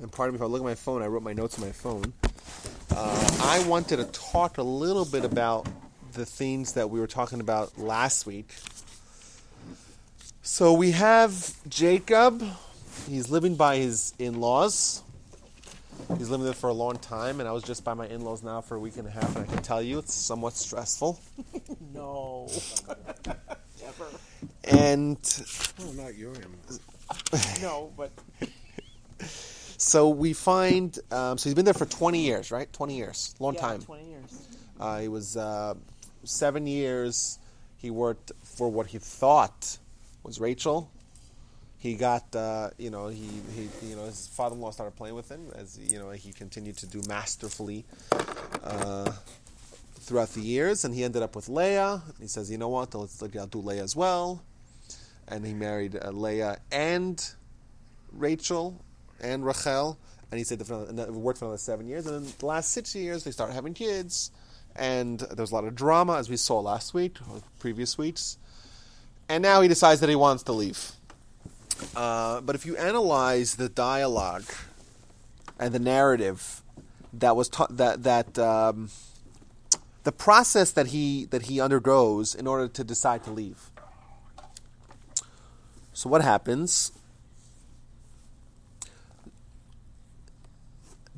and pardon me if I look at my phone, I wrote my notes on my phone. Uh, I wanted to talk a little bit about the things that we were talking about last week. So we have Jacob. He's living by his in laws. He's living there for a long time, and I was just by my in laws now for a week and a half, and I can tell you it's somewhat stressful. No. Never. And Oh, not your in laws. No, but so we find, um, so he's been there for 20 years, right? 20 years, long yeah, time. 20 years. Uh, he was uh, seven years. He worked for what he thought was Rachel. He got, uh, you know, he, he, you know, his father-in-law started playing with him as you know he continued to do masterfully uh, throughout the years, and he ended up with Leah. He says, you know what, let's look, I'll do Leah as well, and he married uh, Leah and Rachel and Rachel, and he said that for another- worked for another seven years, and then the last six years they started having kids, and there was a lot of drama as we saw last week or previous weeks, and now he decides that he wants to leave. Uh, but if you analyze the dialogue and the narrative that was ta- that that um, the process that he that he undergoes in order to decide to leave. So what happens?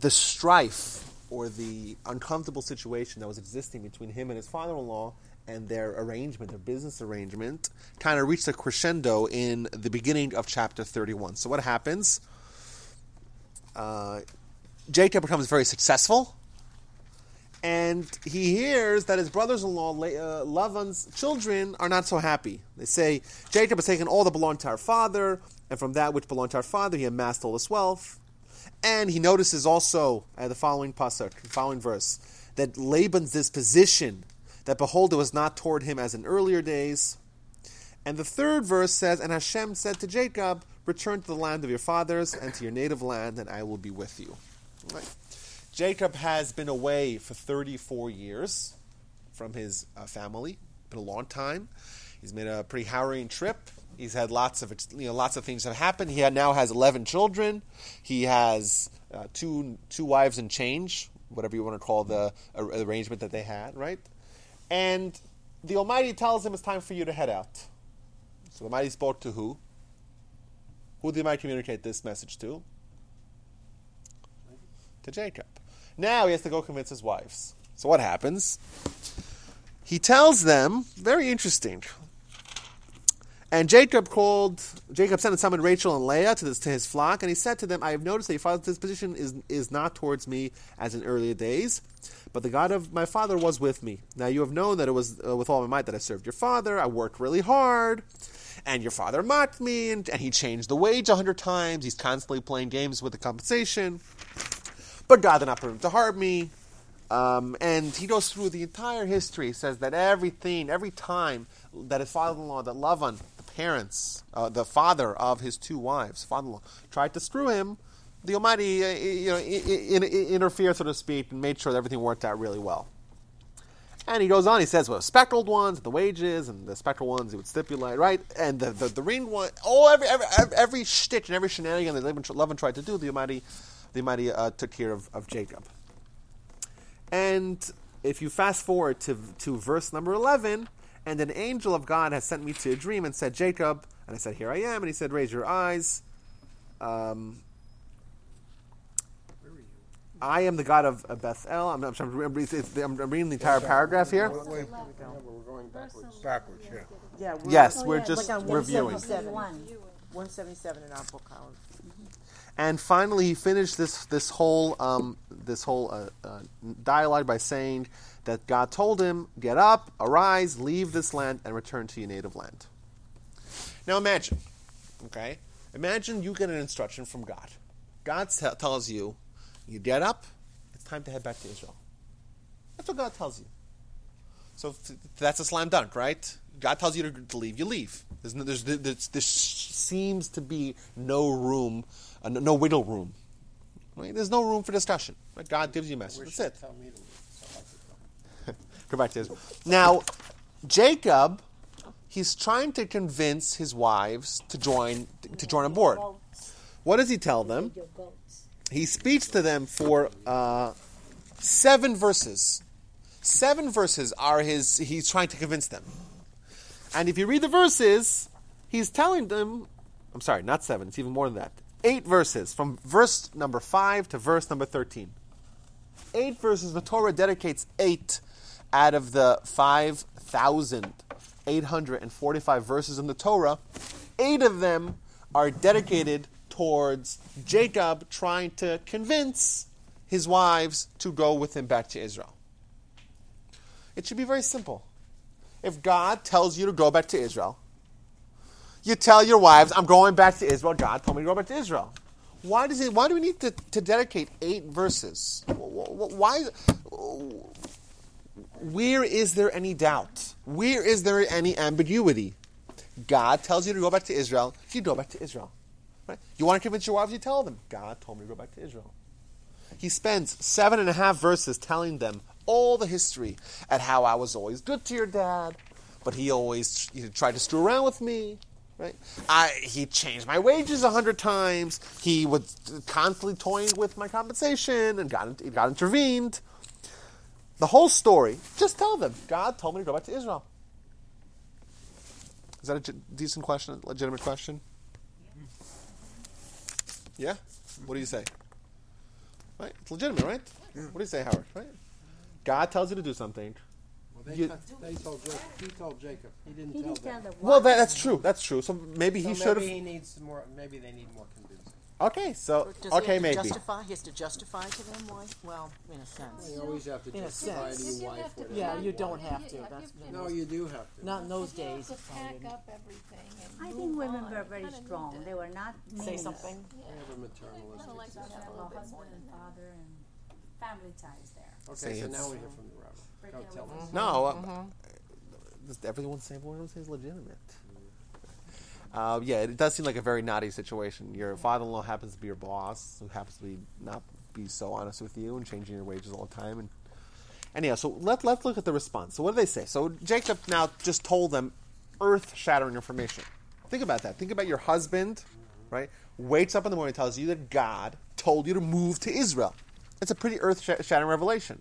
The strife or the uncomfortable situation that was existing between him and his father-in-law and their arrangement, their business arrangement, kind of reached a crescendo in the beginning of chapter 31. So what happens? Uh, Jacob becomes very successful, and he hears that his brothers-in-law, La- uh, Lavan's children, are not so happy. They say Jacob has taken all that belonged to our father, and from that which belonged to our father, he amassed all this wealth. And he notices also uh, the following pasuk, following verse, that Laban's disposition, that behold, it was not toward him as in earlier days. And the third verse says, And Hashem said to Jacob, Return to the land of your fathers and to your native land, and I will be with you. Right. Jacob has been away for 34 years from his uh, family. Been a long time. He's made a pretty harrowing trip. He's had lots of you know lots of things that happened. He now has 11 children. He has uh, two two wives and change, whatever you want to call the arrangement that they had, right? And the Almighty tells him it's time for you to head out. So the Almighty spoke to who? Who did the Almighty communicate this message to? To Jacob. Now he has to go convince his wives. So what happens? He tells them, very interesting. And Jacob called, Jacob sent and summoned Rachel and Leah to, this, to his flock, and he said to them, I have noticed that your father's disposition is, is not towards me as in earlier days, but the God of my father was with me. Now you have known that it was uh, with all my might that I served your father. I worked really hard, and your father mocked me, and, and he changed the wage a hundred times. He's constantly playing games with the compensation. But God did not permit him to harm me. Um, and he goes through the entire history. Says that everything, every time that his father-in-law, that Lavan, parents, uh, the father of his two wives, father-in-law, tried to screw him, the Almighty, uh, you know, I- I- I- interfered, so to speak, and made sure that everything worked out really well. And he goes on. He says, "Well, speckled ones, the wages, and the speckled ones, he would stipulate, right? And the the, the ring one, oh, every every every, stitch and every shenanigan that Laban, tried to do, the Almighty, the Almighty uh, took care of, of Jacob. And if you fast forward to to verse number eleven, and an angel of God has sent me to a dream and said, Jacob, and I said, Here I am, and he said, Raise your eyes. Um, I am the God of of Bethel. I'm, I'm, I'm, I'm reading the entire paragraph here. Wait, wait, yeah, we're going backwards. Backwards, yeah. Yeah, we're, Yes, we're just like on reviewing. 177. 177 in our book, Howard. And finally, he finished this this whole um, this whole uh, uh, dialogue by saying that God told him, "Get up, arise, leave this land, and return to your native land." Now imagine, okay? Imagine you get an instruction from God. God te- tells you, "You get up. It's time to head back to Israel." That's what God tells you. So that's a slam dunk, right? God tells you to, leave, you leave. There's, no, there's, there's, there seems to be no room, uh, no, no wiggle room. Right? There's no room for discussion. God gives you a message. That's it. Tell me to leave. so I could go. Back to Israel. Now, Jacob, he's trying to convince his wives to join to join on board. What does he tell them? He speaks to them for uh, seven verses. Seven verses are his. He's trying to convince them. And if you read the verses, he's telling them. I'm sorry, not seven. It's even more than that. Eight verses from verse number five to verse number thirteen. Eight verses. The Torah dedicates eight out of the five thousand eight hundred and forty-five verses in the Torah. Eight of them are dedicated towards Jacob trying to convince his wives to go with him back to Israel. It should be very simple. If God tells you to go back to Israel, you tell your wives, I'm going back to Israel. God told me to go back to Israel. Why does it? Why do we need to, to dedicate eight verses? Why? Where is there any doubt? Where is there any ambiguity? God tells you to go back to Israel. You go back to Israel. Right? You want to convince your wives? You tell them. God told me to go back to Israel. He spends seven and a half verses telling them all the history at how I was always good to your dad, but he always he tried to screw around with me. Right? I, he changed my wages a hundred times. He was constantly toying with my compensation and got, got intervened. The whole story, just tell them. God told me to go back to Israel. Is that a decent question, a legitimate question? Yeah? What do you say? Right? It's legitimate, right? Yeah. What do you say, Howard? Right? God tells you to do something. Well, they, you, they told Jacob. He told Jacob. He didn't he tell them. them well, that, that's true. That's true. So maybe so he should have. Maybe he needs more. Maybe they need more convincing. Okay, so okay, maybe. Justify? He has to justify to them why? Well, in a sense. You always have to in justify to your wife. Yeah, you don't have to. That's no, you do have to. Not in those days. To pack up everything. I think women were very strong. They were not. Say something. Yeah. They have a maternalistic. Like husband and father and family ties there. Okay, so now we hear from the rabbi. Go tell us. No, uh, mm-hmm. everyone say everyone say is legitimate. Uh, yeah, it does seem like a very naughty situation. Your father-in-law happens to be your boss, who happens to be not be so honest with you and changing your wages all the time. And anyhow, so let let's look at the response. So what do they say? So Jacob now just told them earth-shattering information. Think about that. Think about your husband, right? Wakes up in the morning, tells you that God told you to move to Israel. It's a pretty earth-shattering revelation.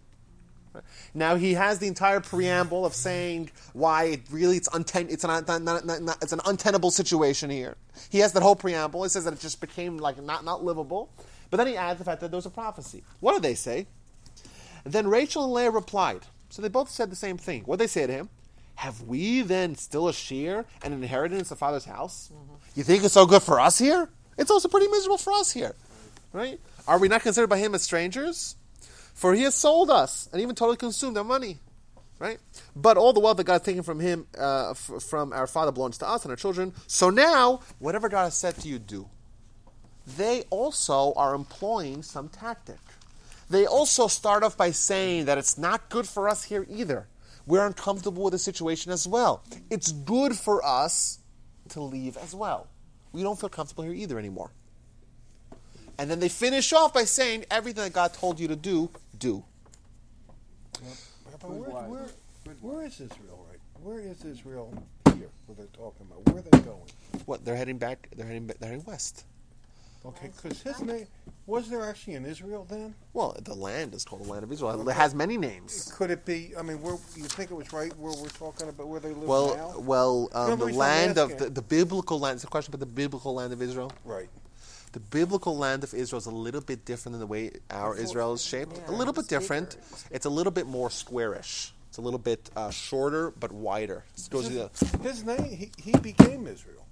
Now he has the entire preamble of saying why it really it's unten- it's an not, not, not, it's an untenable situation here. He has that whole preamble. He says that it just became like not not livable. But then he adds the fact that there was a prophecy. What do they say? Then Rachel and Leah replied. So they both said the same thing. What they say to him? Have we then still a share and an inheritance of Father's house? Mm-hmm. You think it's so good for us here? It's also pretty miserable for us here, right? Are we not considered by him as strangers? For he has sold us and even totally consumed our money. Right? But all the wealth that God's taken from him, uh, f- from our father, belongs to us and our children. So now, whatever God has said to you, do. They also are employing some tactic. They also start off by saying that it's not good for us here either. We're uncomfortable with the situation as well. It's good for us to leave as well. We don't feel comfortable here either anymore. And then they finish off by saying everything that God told you to do, do. But where, where, where is Israel right? Where is Israel here? What they're talking about? Where are they going? What they're heading back? They're heading. They're heading west. Okay, because his name was there actually an Israel then? Well, the land is called the land of Israel. Okay. It has many names. Could it be? I mean, where you think it was right where we're talking about where they live well, now? Well, um, the land of the, the, biblical land. It's a question about the biblical land of Israel. Right. The biblical land of Israel is a little bit different than the way our Israel is shaped. Yeah, a little bit different. Bigger. It's a little bit more squarish. It's a little bit uh, shorter but wider. His, his name, he, he became Israel.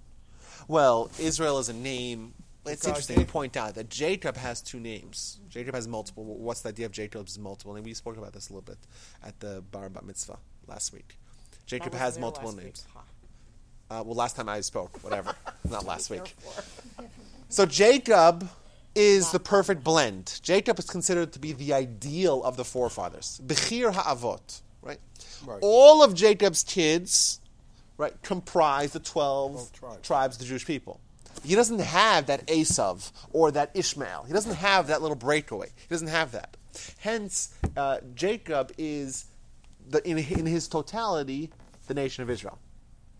Well, Israel is a name it's interesting to point out that Jacob has two names. Jacob has multiple. What's the idea of Jacob's multiple? And we spoke about this a little bit at the Bar Bat Mitzvah last week. Jacob has multiple names. Uh, well, last time I spoke, whatever. Not last week. So Jacob is the perfect blend. Jacob is considered to be the ideal of the forefathers. Bechir ha'avot, right? right? All of Jacob's kids, right, comprise the 12 tribes. tribes of the Jewish people. He doesn't have that Esav or that Ishmael. He doesn't have that little breakaway. He doesn't have that. Hence, uh, Jacob is, the, in, in his totality, the nation of Israel.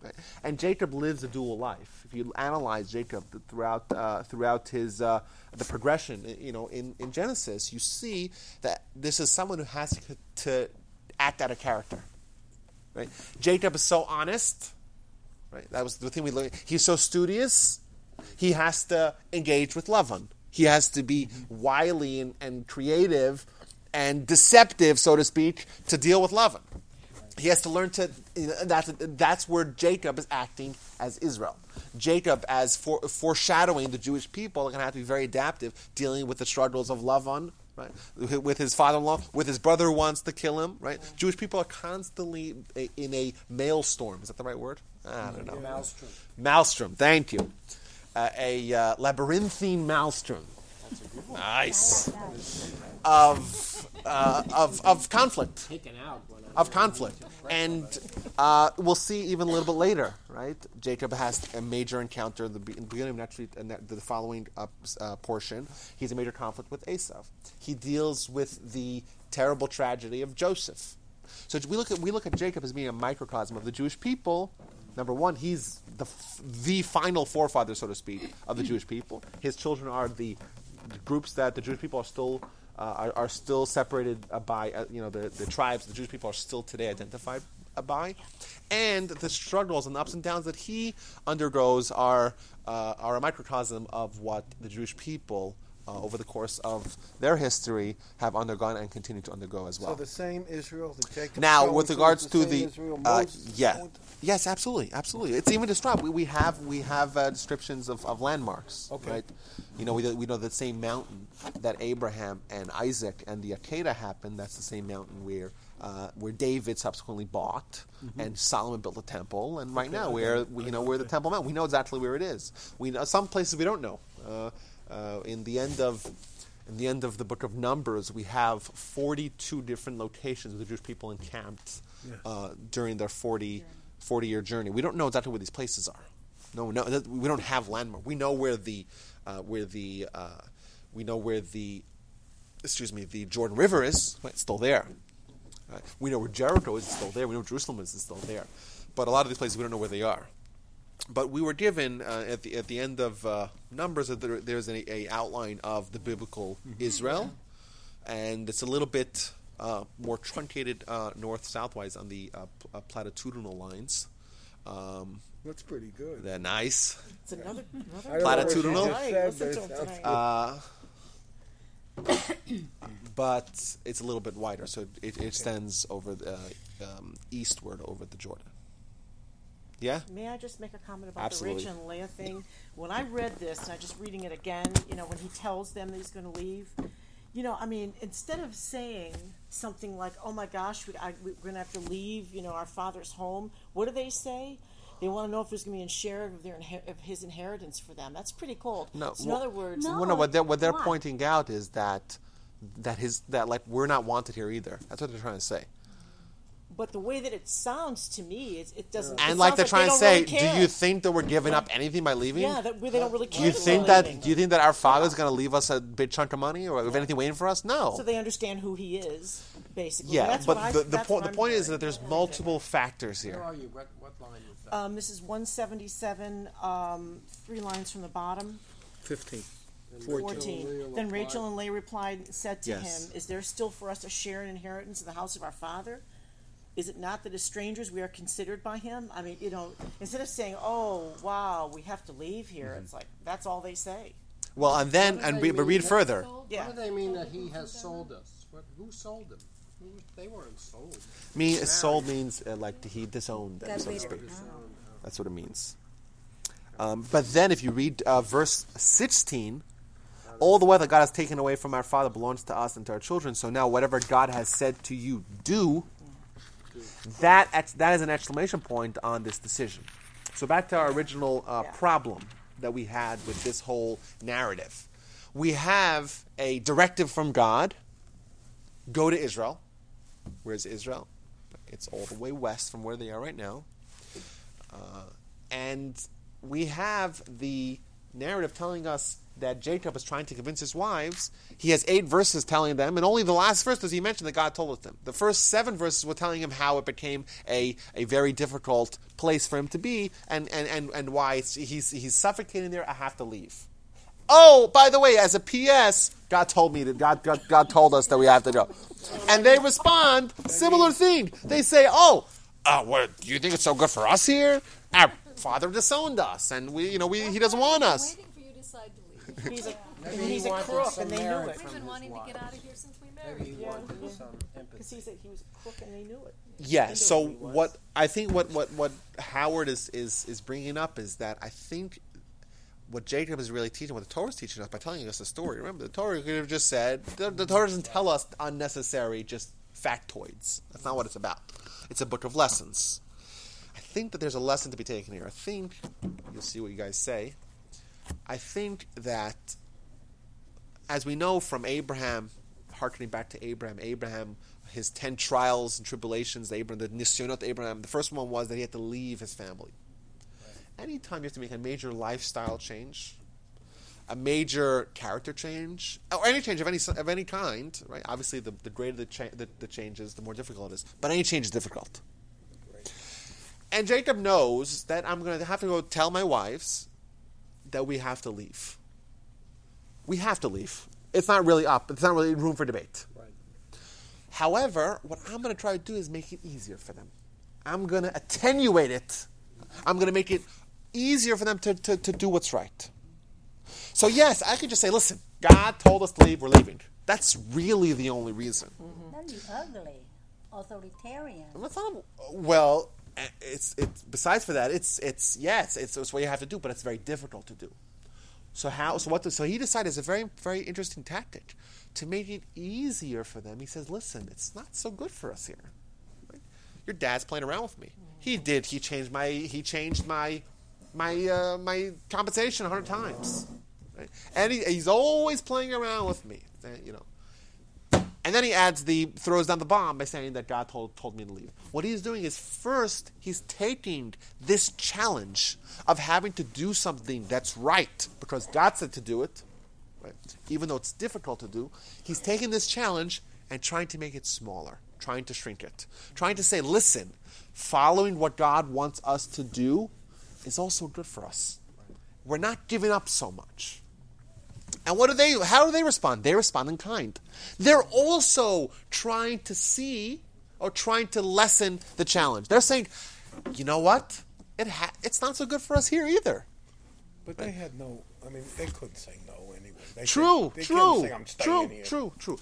Right? And Jacob lives a dual life. You analyze Jacob throughout uh, throughout his uh, the progression, you know, in, in Genesis, you see that this is someone who has to, to act out a character. Right? Jacob is so honest. Right? That was the thing we learned. He's so studious. He has to engage with Lavan. He has to be wily and, and creative and deceptive, so to speak, to deal with Lavan. He has to learn to. That's that's where Jacob is acting as Israel. Jacob, as for, foreshadowing the Jewish people, are going to have to be very adaptive, dealing with the struggles of Lavan, right? With his father-in-law, with his brother who wants to kill him, right? Jewish people are constantly in a maelstrom. Is that the right word? I don't know. Maelstrom. Maelstrom. Thank you. Uh, a uh, labyrinthine maelstrom. That's a good one. Nice. Of, uh, of of conflict Taken out when I of conflict. And uh, we'll see even a little bit later, right? Jacob has a major encounter in the be- in the beginning of actually uh, the following uh, portion. He's a major conflict with Esau. He deals with the terrible tragedy of Joseph. So we look at we look at Jacob as being a microcosm of the Jewish people. Number one, he's the the final forefather, so to speak, of the Jewish people. His children are the groups that the Jewish people are still are, are still separated uh, by. Uh, you know, the, the tribes the Jewish people are still today identified uh, by, and the struggles and the ups and downs that he undergoes are uh, are a microcosm of what the Jewish people. Uh, over the course of their history, have undergone and continue to undergo as well. So the same Israel that Jacob Now, with regards is to the Israel uh, yeah, going yes, absolutely, absolutely. It's even described. We, we have we have uh, descriptions of, of landmarks. Okay. Right. You know, we, we know the same mountain that Abraham and Isaac and the Akedah happened. That's the same mountain where uh, where David subsequently bought and Solomon built a temple. And right now, where we, you know where the Temple Mount, we know exactly where it is. We know some places we don't know. Uh, uh, in the end of in the end of the book of Numbers, we have 42 different locations where the Jewish people encamped uh, during their 40, 40 year journey. We don't know exactly where these places are. No, no, that- we don't have landmark. We know where the, uh, where the, uh, we know where the, excuse me, the Jordan River is. Right, It's still there. Right? We know where Jericho is. It's still there. We know Jerusalem is. It's still there. But a lot of these places we don't know where they are but we were given uh, at the at the end of uh, Numbers that there, there's a, a outline of the biblical Israel, and it's a little bit uh, more truncated uh, north southwise on the uh, p- uh, platitudinal lines. Um, That's pretty good. they're nice. It's another, another don't know what you Platitudinal? said, but to it him sounds tonight. good. Uh, but it's a little bit wider, so it, it extends over the uh, um, eastward over the Jordan. Yeah. May I just make a comment about Absolutely. the Rachel and Leah thing? When I read this, and I'm just reading it again, you know, when he tells them that he's going to leave, you know, I mean, instead of saying something like, "Oh my gosh, we, I, we're going to have to leave," you know, our father's home, what do they say? They want to know if there's going to be a share of their inher- of his inheritance for them. That's pretty cold. No, So in well- other words, No. Well, no, what they're, what they're pointing out is that that his that like we're not wanted here either. That's what they're trying to say. But the way that it sounds to me, it, it doesn't. And it like they're they trying to don't say, really do you think that we're giving up anything by leaving? Yeah, that they don't really care. do you think that leaving. do you think that our father's going to leave us a big chunk of money or if anything waiting for us? No. so they understand who he is, basically. yeah, that's but what I, the, the that's point—the I'm point is that there's multiple factors Where here. are you? What, what line is that? Um, this is 177, um, three lines from the bottom. 15. 14. 14. Then Rachel and Leah replied, said to Yes. him, Is there still for us a share in inheritance in the house of our father? Is it not that as strangers we are considered by him? I mean, you know, instead of saying, Oh, wow, we have to leave here, Mm-hmm. it's like, that's all they say. Well, and then and they re- but read that- further. Yeah. What do they mean that he has sold us? What, who sold them? Who, they weren't sold. Me sold means uh, like he disowned them, Got so to rid speak. of- That's what it means. Um, but then, if you read uh, verse 16, all the wealth that God has taken away from our father belongs to us and to our children. So now, whatever God has said to you, do. That ex- that is an exclamation point on this decision. So back to our original uh, Yeah. problem that we had with this whole narrative. We have a directive from God. Go to Israel. Where's Israel? It's all the way west from where they are right now. Uh, and we have the narrative telling us that Jacob is trying to convince his wives, he has eight verses telling them, and only the last verse does he mention that God told them. The first seven verses were telling him how it became a, a very difficult place for him to be, and, and, and, and why he's, he's suffocating there, I have to leave. Oh, by the way, as a PS, God told me that God, God, God told us that we have to go. And they respond, similar thing. They say, Oh, uh, what, do you think it's so good for us here? Our father disowned us, and we, you know, we, he doesn't want us. Waiting for you to decide to leave. He's a, Maybe he's he a wanted crook, some and they knew merit it. We've been his wanting to wife. get out of here since we Maybe married. he Yeah, wanted some Because empathy. he said he was a crook, and they knew it. Yeah. They knew So who he was. what I think what, what, what Howard is, is is bringing up is that I think what Jacob is really teaching, what the Torah is teaching us by telling us a story. Remember, the Torah could have just said the, the Torah doesn't tell us unnecessary just factoids. That's not what it's about. It's a book of lessons. I think that there's a lesson to be taken here. I think you'll see what you guys say. I think that as we know from Abraham, harkening back to Abraham, Abraham, his ten trials and tribulations, Abraham, the nisyonot Abraham, the first one was that he had to leave his family. Anytime you have to make a major lifestyle change, a major character change, or any change of any of any kind, right? Obviously, the, the greater the, cha- the the change is, the more difficult it is. But any change is difficult. And Jacob knows that I'm going to have to go tell my wives that we have to leave. We have to leave. It's not really up. It's not really room for debate. Right. However, what I'm going to try to do is make it easier for them. I'm going to attenuate it. I'm going to make it easier for them to, to, to do what's right. So, yes, I could just say, listen, God told us to leave, we're leaving. That's really the only reason. Mm-hmm. That'd be ugly, authoritarian. Well, not, well, it's, it's, besides for that, it's, it's yes, it's, it's what you have to do, but it's very difficult to do. So how? So what? The, so he decided it's a very very interesting tactic to make it easier for them. He says, "Listen, it's not so good for us here. Right? Your dad's playing around with me. He did. He changed my. He changed my my uh, my compensation a hundred times, right? and he, he's always playing around with me. uh, You know." And then he adds the throws down the bomb by saying that God told told me to leave. What he's doing is first he's taking this challenge of having to do something that's right because God said to do it, right? Even though it's difficult to do, he's taking this challenge and trying to make it smaller, trying to shrink it, trying to say, listen, following what God wants us to do is also good for us. We're not giving up so much. And what do they? How do they respond? They respond in kind. They're also trying to see or trying to lessen the challenge. They're saying, you know what? It ha- it's not so good for us here either. But they had no. I mean, they couldn't say no anyway. They True, could, they true, say, true, true, true.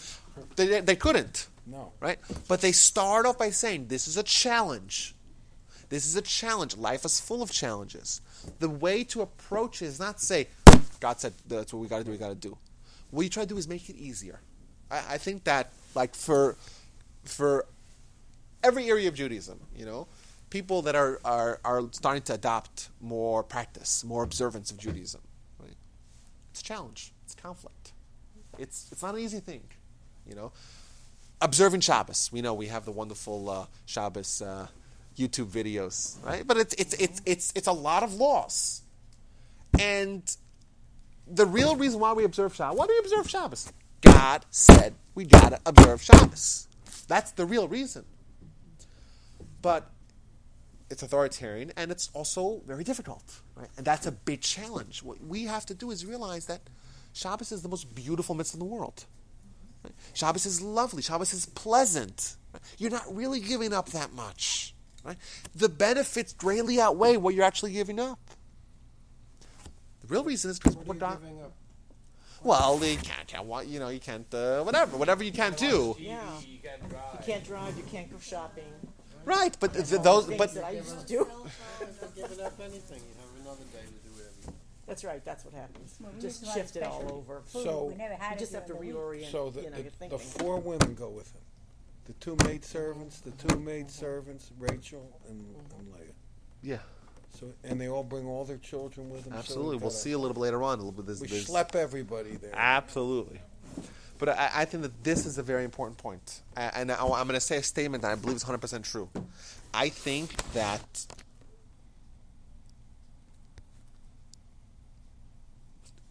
They, they, they couldn't, No. right? But they start off by saying, this is a challenge. This is a challenge. Life is full of challenges. The way to approach it is not say, God said that's what we got to do. We got to do. What you try to do is make it easier. I, I think that, like for for every area of Judaism, you know, people that are, are, are starting to adopt more practice, more observance of Judaism, right? It's a challenge. It's conflict. It's it's not an easy thing, you know. Observing Shabbos, we know we have the wonderful uh, Shabbos uh, YouTube videos, right? But it's it's it's it's it's a lot of laws, and the real reason why we observe Shabbos, why do we observe Shabbos? God said we gotta observe Shabbos. That's the real reason. But it's authoritarian and it's also very difficult, right? And that's a big challenge. What we have to do is realize that Shabbos is the most beautiful mitzvah in the world. right? Shabbos is lovely. Shabbos is pleasant. right? You're not really giving up that much. Right? The benefits greatly outweigh what you're actually giving up. The real reason is because What are what you God, giving up? well, you can't, can't you know, you can't, uh, whatever, whatever you can't do. Yeah. You can't drive. You can't drive. You can't go shopping. Right, but th- those, but that I used to do. If you're giving up anything, you have another day to do whatever you That's right. That's what happens. Well, we Just used shift it all over. Food, So- we never had You just have to during the week. reorient. So the, you know, the, your the four women go with him. The two maid servants, the two maid servants, Rachel and, and Leah. yeah, So and they all bring all their children with them. absolutely. we've We'll see a little bit later on. A little bit. This, We this- schlep everybody there. Absolutely. But I, I think that this is a very important point. And I, I'm going to say a statement that I believe is 100% true. I think that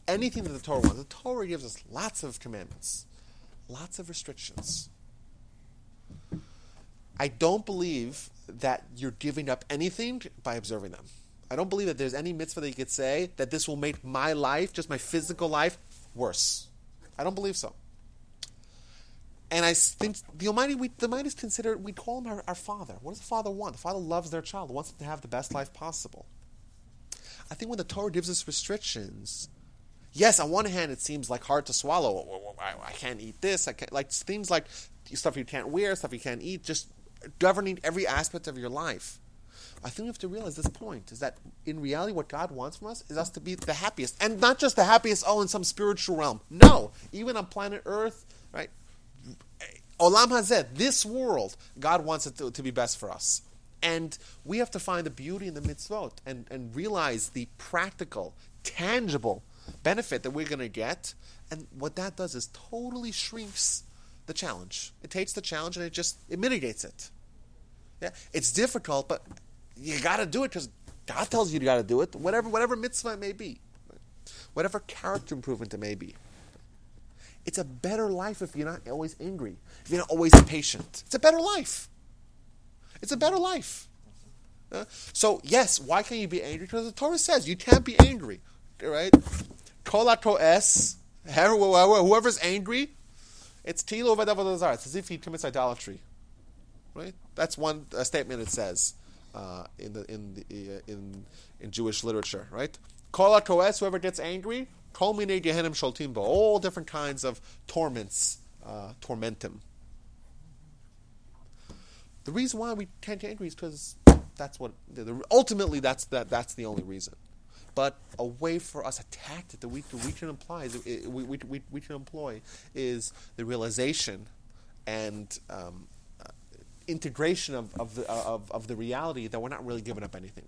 anything that the Torah wants. The Torah gives us lots of commandments, lots of restrictions. I don't believe that you're giving up anything by observing them. I don't believe that there's any mitzvah that you could say that this will make my life, just my physical life, worse. I don't believe so. And I think the Almighty, we, the Almighty is considered, we call him our, our Father. What does the Father want? The Father loves their child, wants them to have the best life possible. I think when the Torah gives us restrictions, yes, on one hand, it seems like hard to swallow. I, I can't eat this. I can't, like things like stuff you can't wear, stuff you can't eat, just governing every aspect of your life. I think we have to realize this point is that in reality, what God wants from us is us to be the happiest, and not just the happiest, oh, in some spiritual realm. No, even on planet Earth, right? Olam Hazeh, this world, God wants it to, to be best for us. And we have to find the beauty in the mitzvot and, and realize the practical, tangible benefit that we're going to get. And what that does is totally shrinks the challenge. It takes the challenge and it just it mitigates it. Yeah, it's difficult, but you got to do it because God tells you you got to do it. Whatever whatever mitzvah it may be, whatever character improvement it may be. It's a better life if you're not always angry, if you're not always impatient. It's a better life. It's a better life. Uh, so yes, why can't you be angry? Because the Torah says you can't be angry, right? Kol es, whoever's angry, it's tilo v'davadazar. It's as if he commits idolatry, right? That's one uh, statement it says uh, in the in the uh, in in Jewish literature, right? Kol es, whoever gets angry, kol minei gehenim sholtim. All different kinds of torments uh, torment him. The reason why we can't get angry is because that's what ultimately that's that that's the only reason. But a way for us, a tactic that we, we can apply, is, we, we, we, we can employ, is the realization and um, uh, integration of, of, the, of, of the reality that we're not really giving up anything.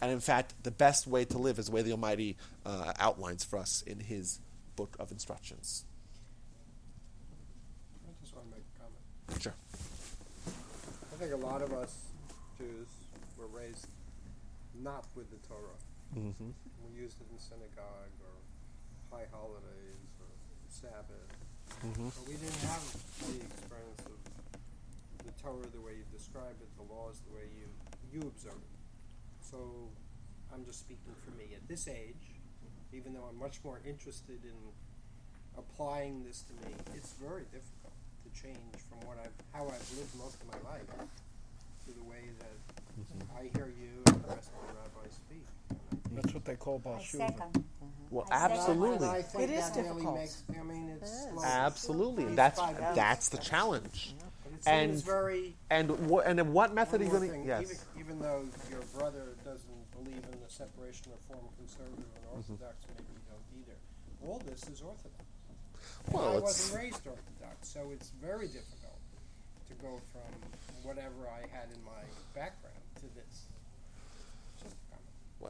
And in fact, the best way to live is the way the Almighty uh, outlines for us in His book of instructions. I just want to make a comment. Sure. I think a lot of us Jews were raised not with the Torah. Mm-hmm. We used it in synagogue or high holidays or Sabbath. Mm-hmm. But we didn't have the experience of the Torah the way you describe it, the laws the way you, you observe it. So I'm just speaking for me. At this age, even though I'm much more interested in applying this to me, it's very difficult to change from what I've how I've lived most of my life to the way that I hear you and the rest of the rabbis speak. That's what they call I Baal second. Well, I second. absolutely. And I think It is that really difficult. makes. I mean, it's It is. slow. Absolutely, and that's five hours. that's the challenge. But it and- seems very. And what and then what method are One you more going to? even, Yes. even though your brother doesn't believe in the separation of form conservative and Mm-hmm. orthodox, maybe you don't either. All this is orthodox. And Well, I it's- wasn't raised orthodox, so it's very difficult to go from whatever I had in my background to this. Just a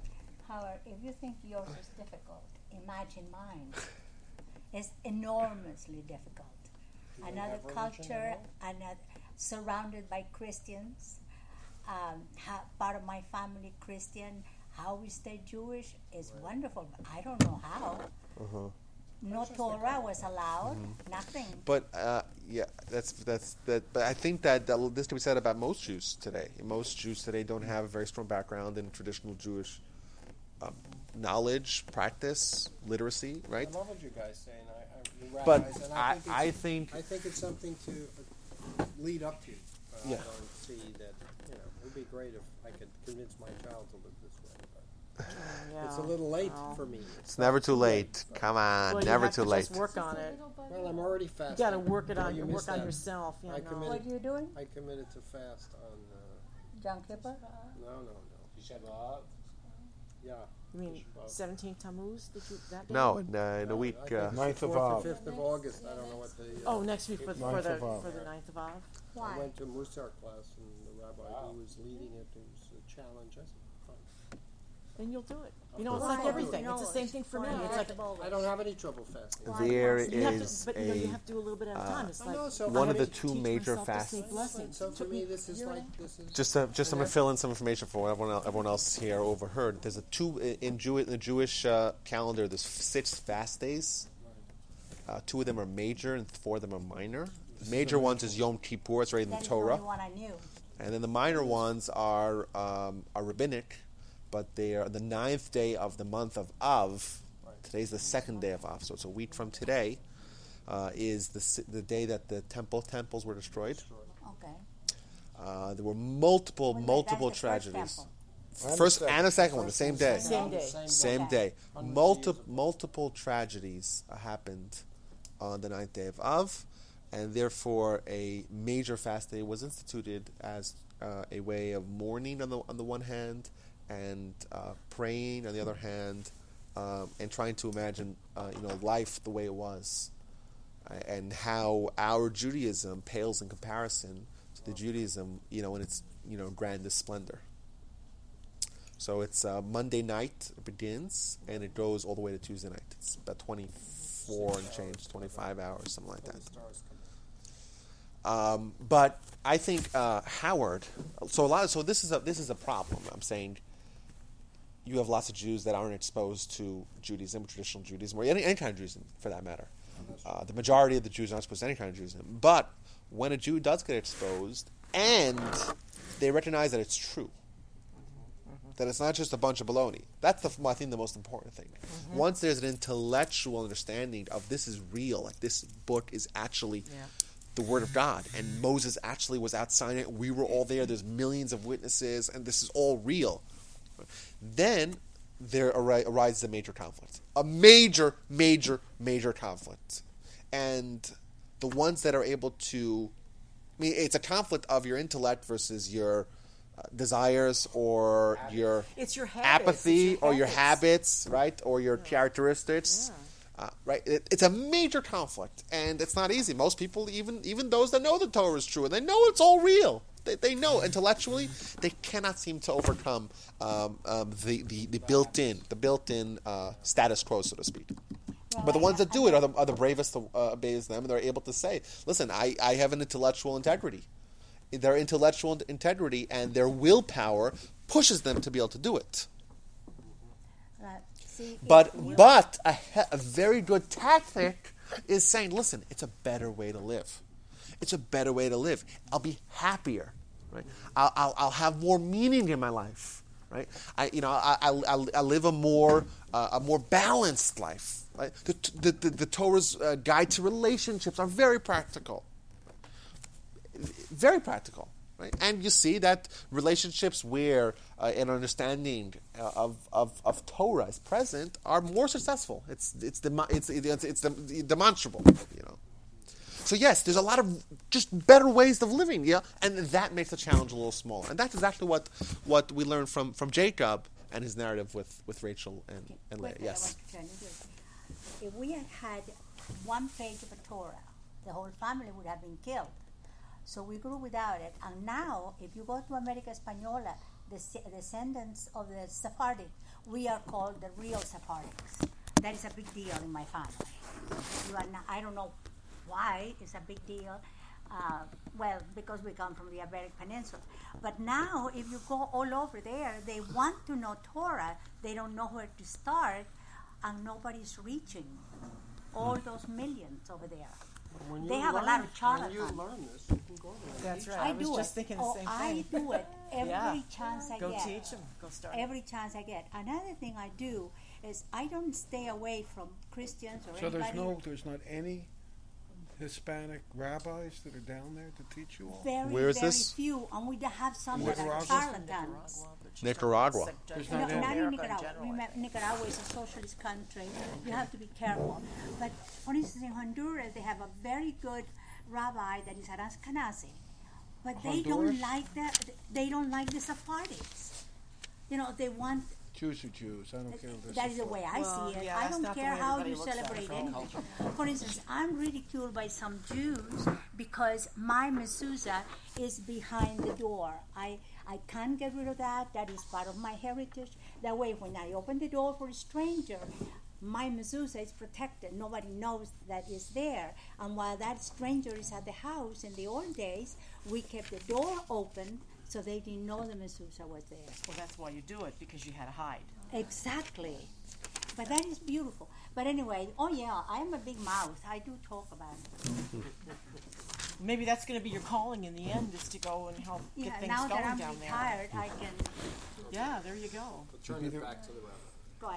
comment. However, if you think yours is difficult, imagine mine. It's enormously difficult. Do Another culture, another surrounded by Christians. Um, ha, part of my family Christian. How we stay Jewish is wonderful. But I don't know how. Uh-huh. No Torah was allowed. Nothing. But uh, yeah, that's that's that. But I think that, that this can be said about most Jews today. Most Jews today don't have a very strong background in traditional Jewish um, knowledge, practice, literacy, right? I love what you guys say, and I, I But rabbis, and I, I, think it's, I think I think it's something to uh, lead up to. But Yeah. I don't see that. You know, it would be great if I could convince my child to live this way. But it's a little late Well. for me. it's never too late. Come on, Well, never too to late. Just work on it. Well, I'm already fast. You fasting. got to work it on. you You work missed on yourself. You I know. committed- What are you doing? I committed to fast on. Uh, Yom Kippur? no, no, no. Yeah. You mean 17 Tammuz? Did you that day? No, in, uh, in a week. Uh, it's Ninth the of 4th or Av. 5th of August. I don't know what the. Uh, Oh, next week for, for the for the ninth of Av. I Why? went to a Musar class, and the rabbi who was leading it, it was a challenge. I said, fine. and you'll do it. You know, it's Why? like everything. It's the same thing for me. It's like not? I don't have any trouble fasting. There you have is to, but you know, you a have to do a little bit at a time. It's like know, so One I of the mean, two teach major myself to fasts. blessings. So for Took me, this is year and a like half. this is Just to, just I'm gonna fill in some information for what everyone else, everyone else here overheard. There's a two in Jew, in the Jewish uh, calendar. There's six fast days. Uh, two of them are major and four of them are minor. Major ones is Yom Kippur. It's right in the That is the Torah. only one I knew. And then the minor ones are um, are rabbinic, but they are the ninth day of the month of Av. Today's the second day of Av, so it's a week from today. Uh, is the the day that the temple temples were destroyed? Okay. Uh, there were multiple Well, multiple that's first tragedies. temple. And the First and a second one, the same day. Same day. Same Okay. day. Hundreds of Multi- multiple tragedies uh, happened on the ninth day of Av, and therefore a major fast day was instituted as uh, a way of mourning on the on the one hand, and uh, praying on the other hand, um, and trying to imagine uh, you know life the way it was, uh, and how our Judaism pales in comparison to the Judaism you know in its you know grandest splendor. So it's uh, Monday night it begins, and it goes all the way to Tuesday night. It's about 24 and change, 25 hours, something like that. Um, but I think uh, Howard. So a lot. Of, so this is a this is a problem. I'm saying. You have lots of Jews that aren't exposed to Judaism, traditional Judaism, or any, any kind of Judaism for that matter. Uh, the majority of the Jews aren't exposed to any kind of Judaism. But when a Jew does get exposed, and they recognize that it's true, that it's not just a bunch of baloney. That's the I think the most important thing. Once there's an intellectual understanding of this is real, like this book is actually Yeah. the word of God, and Moses actually was out signing it. We were all there. There's millions of witnesses, and this is all real. Then there ari- arises a major conflict, a major, major, major conflict, and the ones that are able to, I mean, it's a conflict of your intellect versus your uh, desires or your It's your habits. apathy It's or your habits. habits, right, or your characteristics. Uh, right, it, it's a major conflict, and it's not easy. Most people, even even those that know the Torah is true and they know it's all real, they, they know intellectually they cannot seem to overcome um, um, the, the, the built-in the built-in uh, status quo, so to speak. But the ones that do it are the, are the bravest to uh, obeys them, and they're able to say, "Listen, I, I have an intellectual integrity. Their intellectual integrity and their willpower pushes them to be able to do it." See, But you- but a, he- a very good tactic is saying, listen, it's a better way to live. It's a better way to live. I'll be happier, right? I'll, I'll, I'll have more meaning in my life, right? I you know I, I, I, live a more uh, a more balanced life. Right? The, the, the, the Torah's uh, guide to relationships are very practical very practical, right? And you see that relationships where uh, an understanding uh, of, of, of Torah is present are more successful. It's it's demo- it's it's, it's dem- demonstrable, you know. So yes, there's a lot of just better ways of living, yeah, and that makes the challenge a little smaller. And that's exactly what what we learned from from Jacob and his narrative with, with Rachel and, and Leah. Yes. If we had had one page of a Torah, the whole family would have been killed. So we grew without it. And now, if you go to America Española, the descendants of the Sephardic, we are called the real Sephardics. That is a big deal in my family. You are not, I don't know why it's a big deal. Uh, well, because we come from the Iberic Peninsula. But now, if you go all over there, they want to know Torah. They don't know where to start, and nobody's reaching all those millions over there. When They you have a lot of When you charlatans. learn this, you can go there. That's right. I, I was do just it. thinking the oh, same I do it every Yeah. chance I Go get. teach them. Go start. Every chance I get. Another thing I do is I don't stay away from Christians or So anybody. there's no, there's not any Hispanic rabbis that are down there to teach you all? very, Where is very this? few, and we have some that are Nicaragua? charlatans. Nicaragua. There's No, not any. not in America in Nicaragua. general, Remember, Nicaragua is a socialist country. You have to be careful. But for instance, in Honduras, they have a very good rabbi that is Aras Kanase. But they don't Honduras? like that. They don't like the Sephardics. You know, they want. Jews are Jews. I don't care if That is the way I Well, see it. yeah, I don't care how you looks it celebrate anything. For instance, I'm ridiculed by some Jews because my mezuzah is behind the door. I, I can't get rid of that. That is part of my heritage. That way, when I open the door for a stranger, my mezuzah is protected. Nobody knows that is there. And while that stranger is at the house, in the old days, we kept the door open so they didn't know the mezuzah was there. Well, that's why you do it because you had to hide. Exactly. But that is beautiful. But anyway, oh yeah, I am a big mouth. I do talk about it. Maybe that's going to be your calling in the end is to go and help get Yeah, things now going that I'm down there. retired, I can Yeah, there you go. Turn it back to the rabbi. go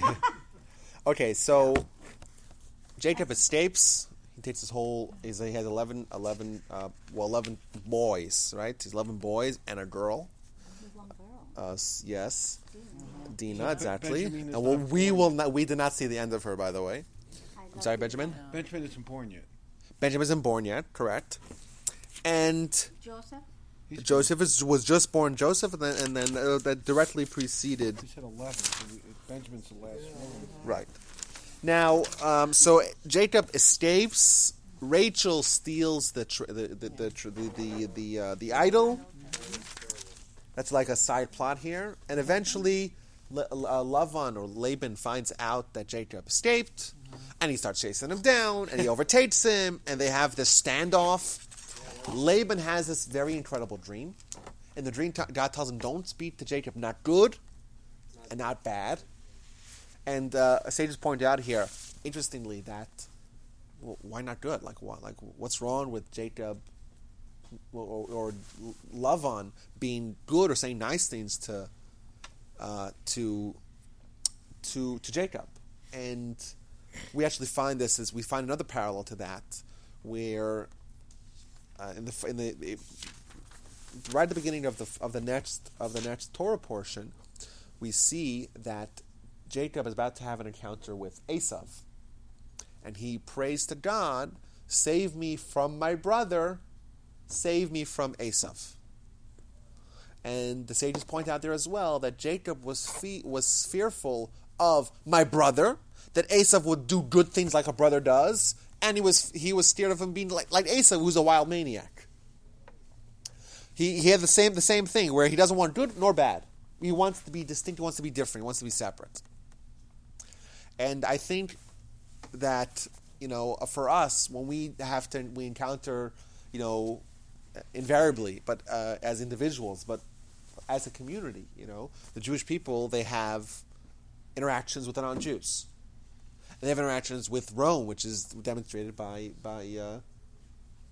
ahead. Okay, so Jacob escapes. He takes his whole. He's, he has 11, 11 uh, well, eleven boys, right? He's eleven boys and a girl. There's one girl. Uh, yes, Dina, Ben- exactly. Benjamin And well, we born will not. We did not see the end of her, by the way. I I'm sorry, you. Benjamin. Benjamin isn't born yet. Benjamin isn't born yet, correct? And Joseph? He's Joseph is, was just born. Joseph, and then, and then uh, that directly preceded He said 11, so Benjamin's the last one. Right. Now, um, so Jacob escapes. Rachel steals the tr- the the the tr- the the, the, uh, the idol. That's like a side plot here, and eventually, Le- uh, Lavan or Laban finds out that Jacob escaped, and he starts chasing him down, and he overtakes him, and they have this standoff. Laban has this very incredible dream. and the dream, t- God tells him, "Don't speak to Jacob, not good, and not bad." And uh, sages point out here, interestingly, that well, why not good? Like what? Like what's wrong with Jacob or, or Lavan being good or saying nice things to uh, to to to Jacob? And we actually find this as we find another parallel to that, where uh, in the in the it, right at the beginning of the of the next of the next Torah portion, we see that Jacob is about to have an encounter with Esav. And he prays to God, save me from my brother, save me from Esav. And the sages point out there as well that Jacob was fe- was fearful of my brother, that Esav would do good things like a brother does, and he was he was scared of him being like like Esav, who's a wild maniac. He, he had the same the same thing where he doesn't want good nor bad. He wants to be distinct. He wants to be different. He wants to be separate. And I think that you know for us when we have to we encounter you know invariably, but uh, as individuals, but as a community, you know the Jewish people they have interactions with the non-Jews. And they have interactions with Rome, which is demonstrated by by uh,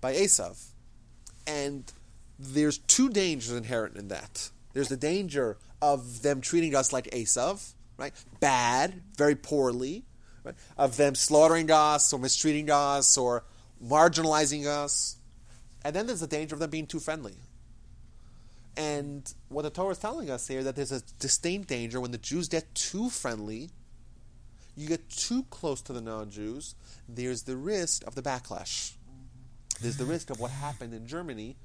by Esav, and there's two dangers inherent in that. There's the danger of them treating us like Esav, right? Bad, very poorly, right? Of them slaughtering us or mistreating us or marginalizing us. And then there's the danger of them being too friendly. And what the Torah is telling us here that there's a distinct danger when the Jews get too friendly, you get too close to the non-Jews, there's the risk of the backlash. There's the risk of what happened in Germany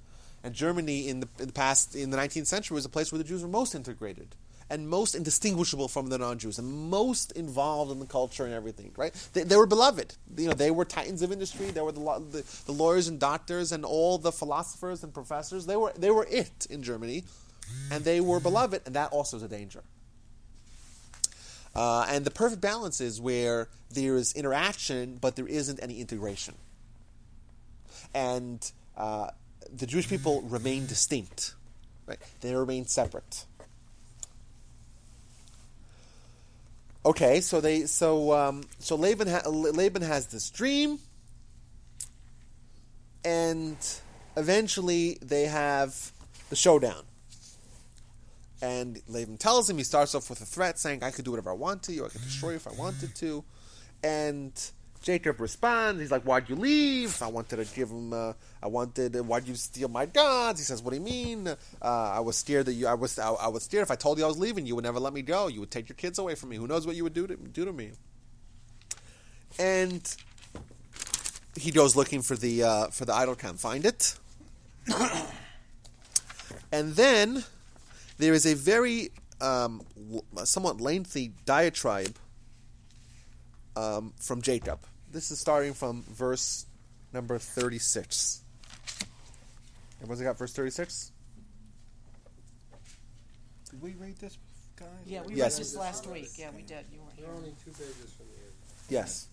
and Germany in the, in the past, in the 19th century, was a place where the Jews were most integrated and most indistinguishable from the non-Jews and most involved in the culture and everything. Right? They, they were beloved. You know, they were titans of industry. They were the, the, the lawyers and doctors and all the philosophers and professors. They were they were it in Germany, and they were beloved. And that also is a danger. Uh, and the perfect balance is where there is interaction, but there isn't any integration. And uh, the Jewish people remain distinct. Right? They remain separate. Okay, so they so um, so Laban ha- Laban has this dream, and eventually they have the showdown. And Laban tells him he starts off with a threat, saying, "I could do whatever I want to you. I could destroy you if I wanted to." And Jacob responds. He's like, "Why'd you leave? I wanted to give him. Uh, I wanted. Why'd you steal my gods?" He says, "What do you mean? Uh, I was scared that you. I was. I, I was scared. If I told you I was leaving, you would never let me go. You would take your kids away from me. Who knows what you would do to do to me?" And he goes looking for the uh, for the idol. Can't find it. and then there is a very um, somewhat lengthy diatribe um, from Jacob. This is starting from verse number 36. Everyone's got verse 36? Did we read this guys? Yeah, we Yes. read this last week. Yeah, we did. You weren't You're here. only two pages from the end. Yes.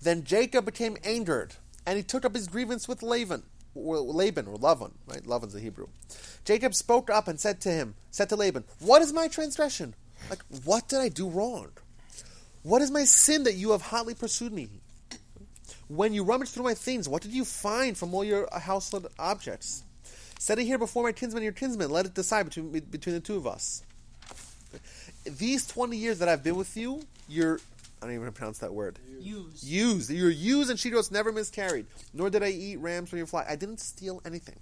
Then Jacob became angered, and he took up his grievance with Laban, or Laban or Lavan, right? Lavan's the Hebrew. Jacob spoke up and said to him, said to Laban, "What is my transgression? Like, what did I do wrong? What is my sin that you have hotly pursued me? When you rummaged through my things, what did you find from all your household objects? Set it here before my kinsmen and your kinsmen. Let it decide between between the two of us." These twenty years that I've been with you, you're I don't even pronounce that word. Use. Used. Your ewes and she goats never miscarried, nor did I eat rams from your flock. I didn't steal anything.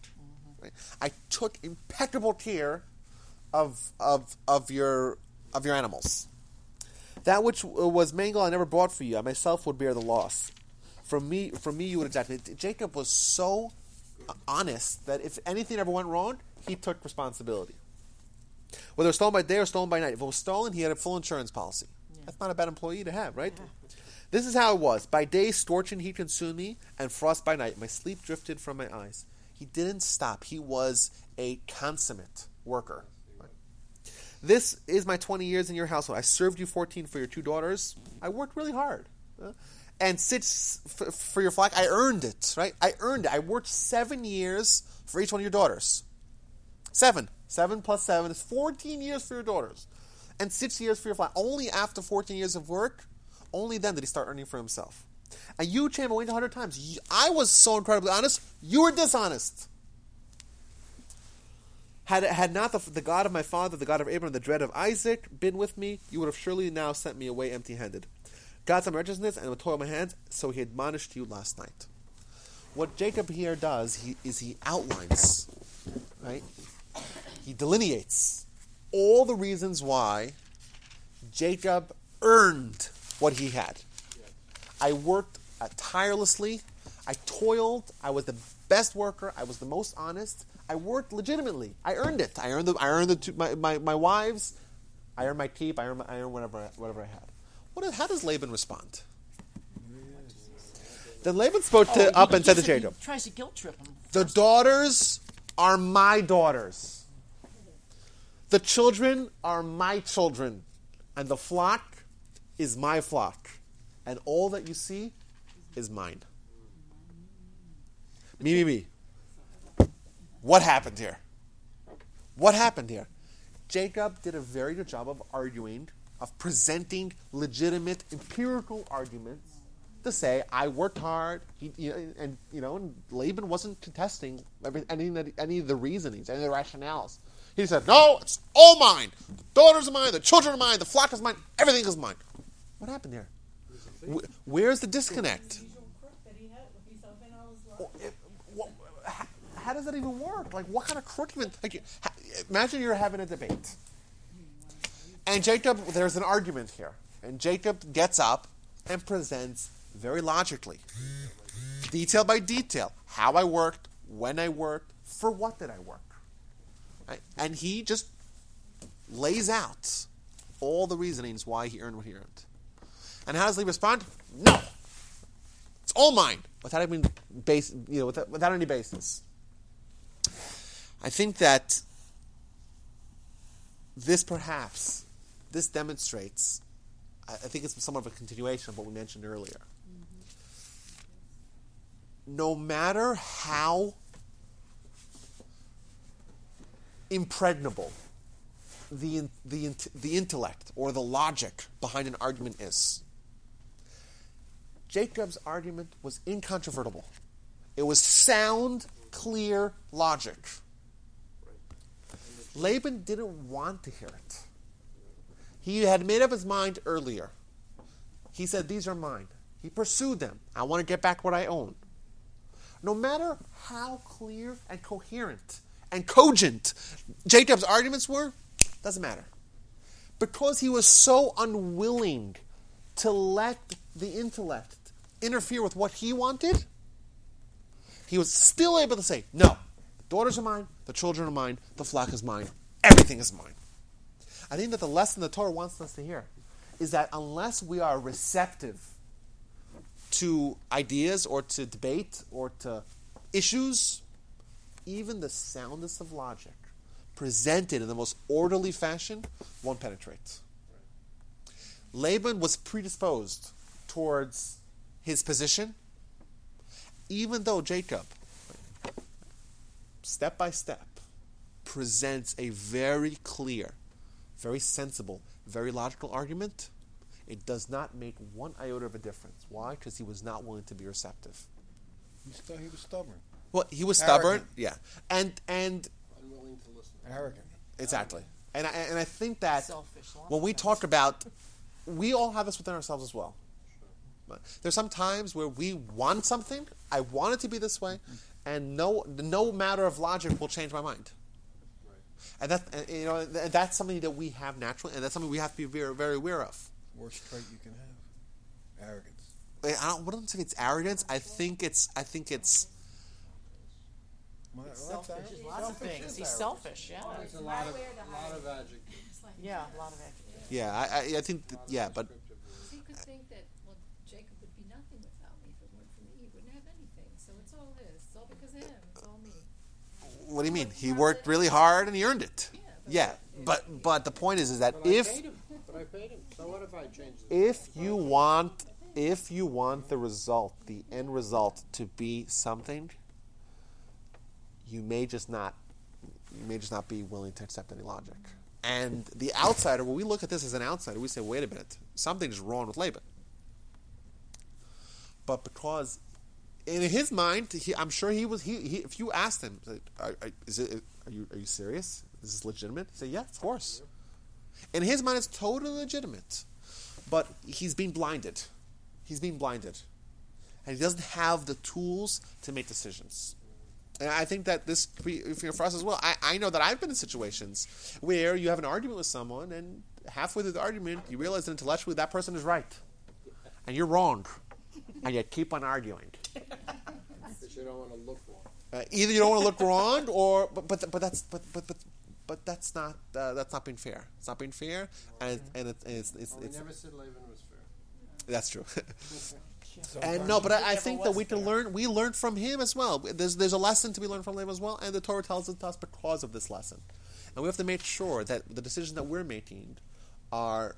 Right? I took impeccable care of of of your of your animals. That which uh, was mangled, I never bought for you. I myself would bear the loss. From me, from me, you would it. Jacob was so honest that if anything ever went wrong, he took responsibility. Whether it was stolen by day or stolen by night, if it was stolen, he had a full insurance policy. That's not a bad employee to have, right? This is how it was. By day, scorching heat consumed me, and frost by night. My sleep drifted from my eyes. He didn't stop. He was a consummate worker. This is my 20 years in your household. I served you 14 for your two daughters. I worked really hard. Uh, And six f- for your flock, I earned it, right? I earned it. I worked seven years for each one of your daughters. Seven. Seven plus seven is 14 years for your daughters. And six years for your flock. Only after 14 years of work, only then did he start earning for himself. And you, Cham, went a hundred times. I was so incredibly honest. You were dishonest. Had, had not the, the God of my father, the God of Abraham, the dread of Isaac been with me, you would have surely now sent me away empty handed. God saw my righteousness and would toil my hands, so he admonished you last night. What Jacob here does he, is he outlines, right? He delineates all the reasons why Jacob earned what he had. I worked uh, tirelessly. I toiled. I was the best worker. I was the most honest. I worked legitimately. I earned it. I earned the. I earned the two, my, my my wives. I earned my keep. I earned, my, I earned whatever whatever I had. What? is- How does Laban respond? Then Laban spoke to, Oh, up and said to Jacob, tries to guilt trip him. "The daughters are my daughters. The children are my children, and the flock is my flock, and all that you see is mine." Me, me, me. What happened here? What happened here? Jacob did a very good job of arguing, of presenting legitimate empirical arguments to say, "I worked hard," he, you know, and you know, and Laban wasn't contesting every, any any of the reasonings, any of the rationales. He said, "No, it's all mine. The daughters are mine. The children are mine. The flock is mine. Everything is mine." What happened there? Wh- Where's the disconnect? How does that even work? Like, what kind of crook even? Like, imagine you're having a debate, and Jacob, there's an argument here, and Jacob gets up and presents very logically, detail by detail, how I worked, when I worked, for what did I work, right? and he just lays out all the reasonings why he earned what he earned. And how does he respond? No. It's all mine, without even base, you know, without, without any basis. I think that this perhaps this demonstrates. I, I think it's somewhat of a continuation of what we mentioned earlier. Mm-hmm. No matter how impregnable the the the intellect or the logic behind an argument is, Jacob's argument was incontrovertible. It was sound, clear logic. Laban didn't want to hear it. He had made up his mind earlier. He said, These are mine. He pursued them. I want to get back what I own. No matter how clear and coherent and cogent Jacob's arguments were, doesn't matter. Because he was so unwilling to let the intellect interfere with what he wanted, he was still able to say, No, the daughters are mine, the children are mine, the flock is mine, everything is mine. I think that the lesson the Torah wants us to hear is that unless we are receptive to ideas or to debate or to issues, even the soundest of logic presented in the most orderly fashion, one penetrates. Laban was predisposed towards his position, even though Jacob, step by step, presents a very clear, very sensible, very logical argument. It does not make one iota of a difference. Why? Because he was not willing to be receptive. He, stu- he was stubborn, Well, he was stubborn, yeah, and and Unwilling to listen. arrogant. exactly, and I, and I think that Selfish. when we talk about, we all have this within ourselves as well. But There's some times where we want something. I want it to be this way, and no no matter of logic will change my mind. And that and, you know th- that's something that we have naturally, and that's something we have to be very very aware of. Worst trait you can have. Arrogance. I don't, I don't think it's arrogance. I think it's I think it's My- selfish. arrogance? Lots of things. He's selfish. Yeah. There's a lot of, a lot of adjectives. Yeah. A lot of it. yeah. I I, I think that, yeah, but descriptive words. You could think that, well, Jacob would be nothing without me. If it weren't for me, he wouldn't have anything. So it's all his. It's all because of him. It's all me. What do you mean? He worked really hard and he earned it. Yeah, but but but the point is is that if paid him. But I paid him. So if I change it? if you want if you want the result the end result to be something you may just not you may just not be willing to accept any logic and the outsider when we look at this as an outsider we say wait a minute something's wrong with laban but because in his mind he, i'm sure he was he, he if you asked him are, are, is it, are you are you serious is this legitimate he said yeah of course in his mind it's totally legitimate but he's being blinded. He's being blinded. And he doesn't have the tools to make decisions. And I think that this, could be- for us as well, I, I know that I've been in situations where you have an argument with someone, and halfway through the argument, you realize that intellectually that person is right. And you're wrong. And yet keep on arguing. Because you don't want to look wrong. Uh, either you don't want to look wrong, or but but but that's but but but but that's not uh, that's not being fair. It's not being fair, and it, and it's it's it's, Well, we it's never said Laban was fair. that's true. Sometimes And no, but I, I think that we can there. learn. We learn from him as well. There's there's a lesson to be learned from him as well, and the Torah tells it to us because of this lesson. And we have to make sure that the decisions that we're making are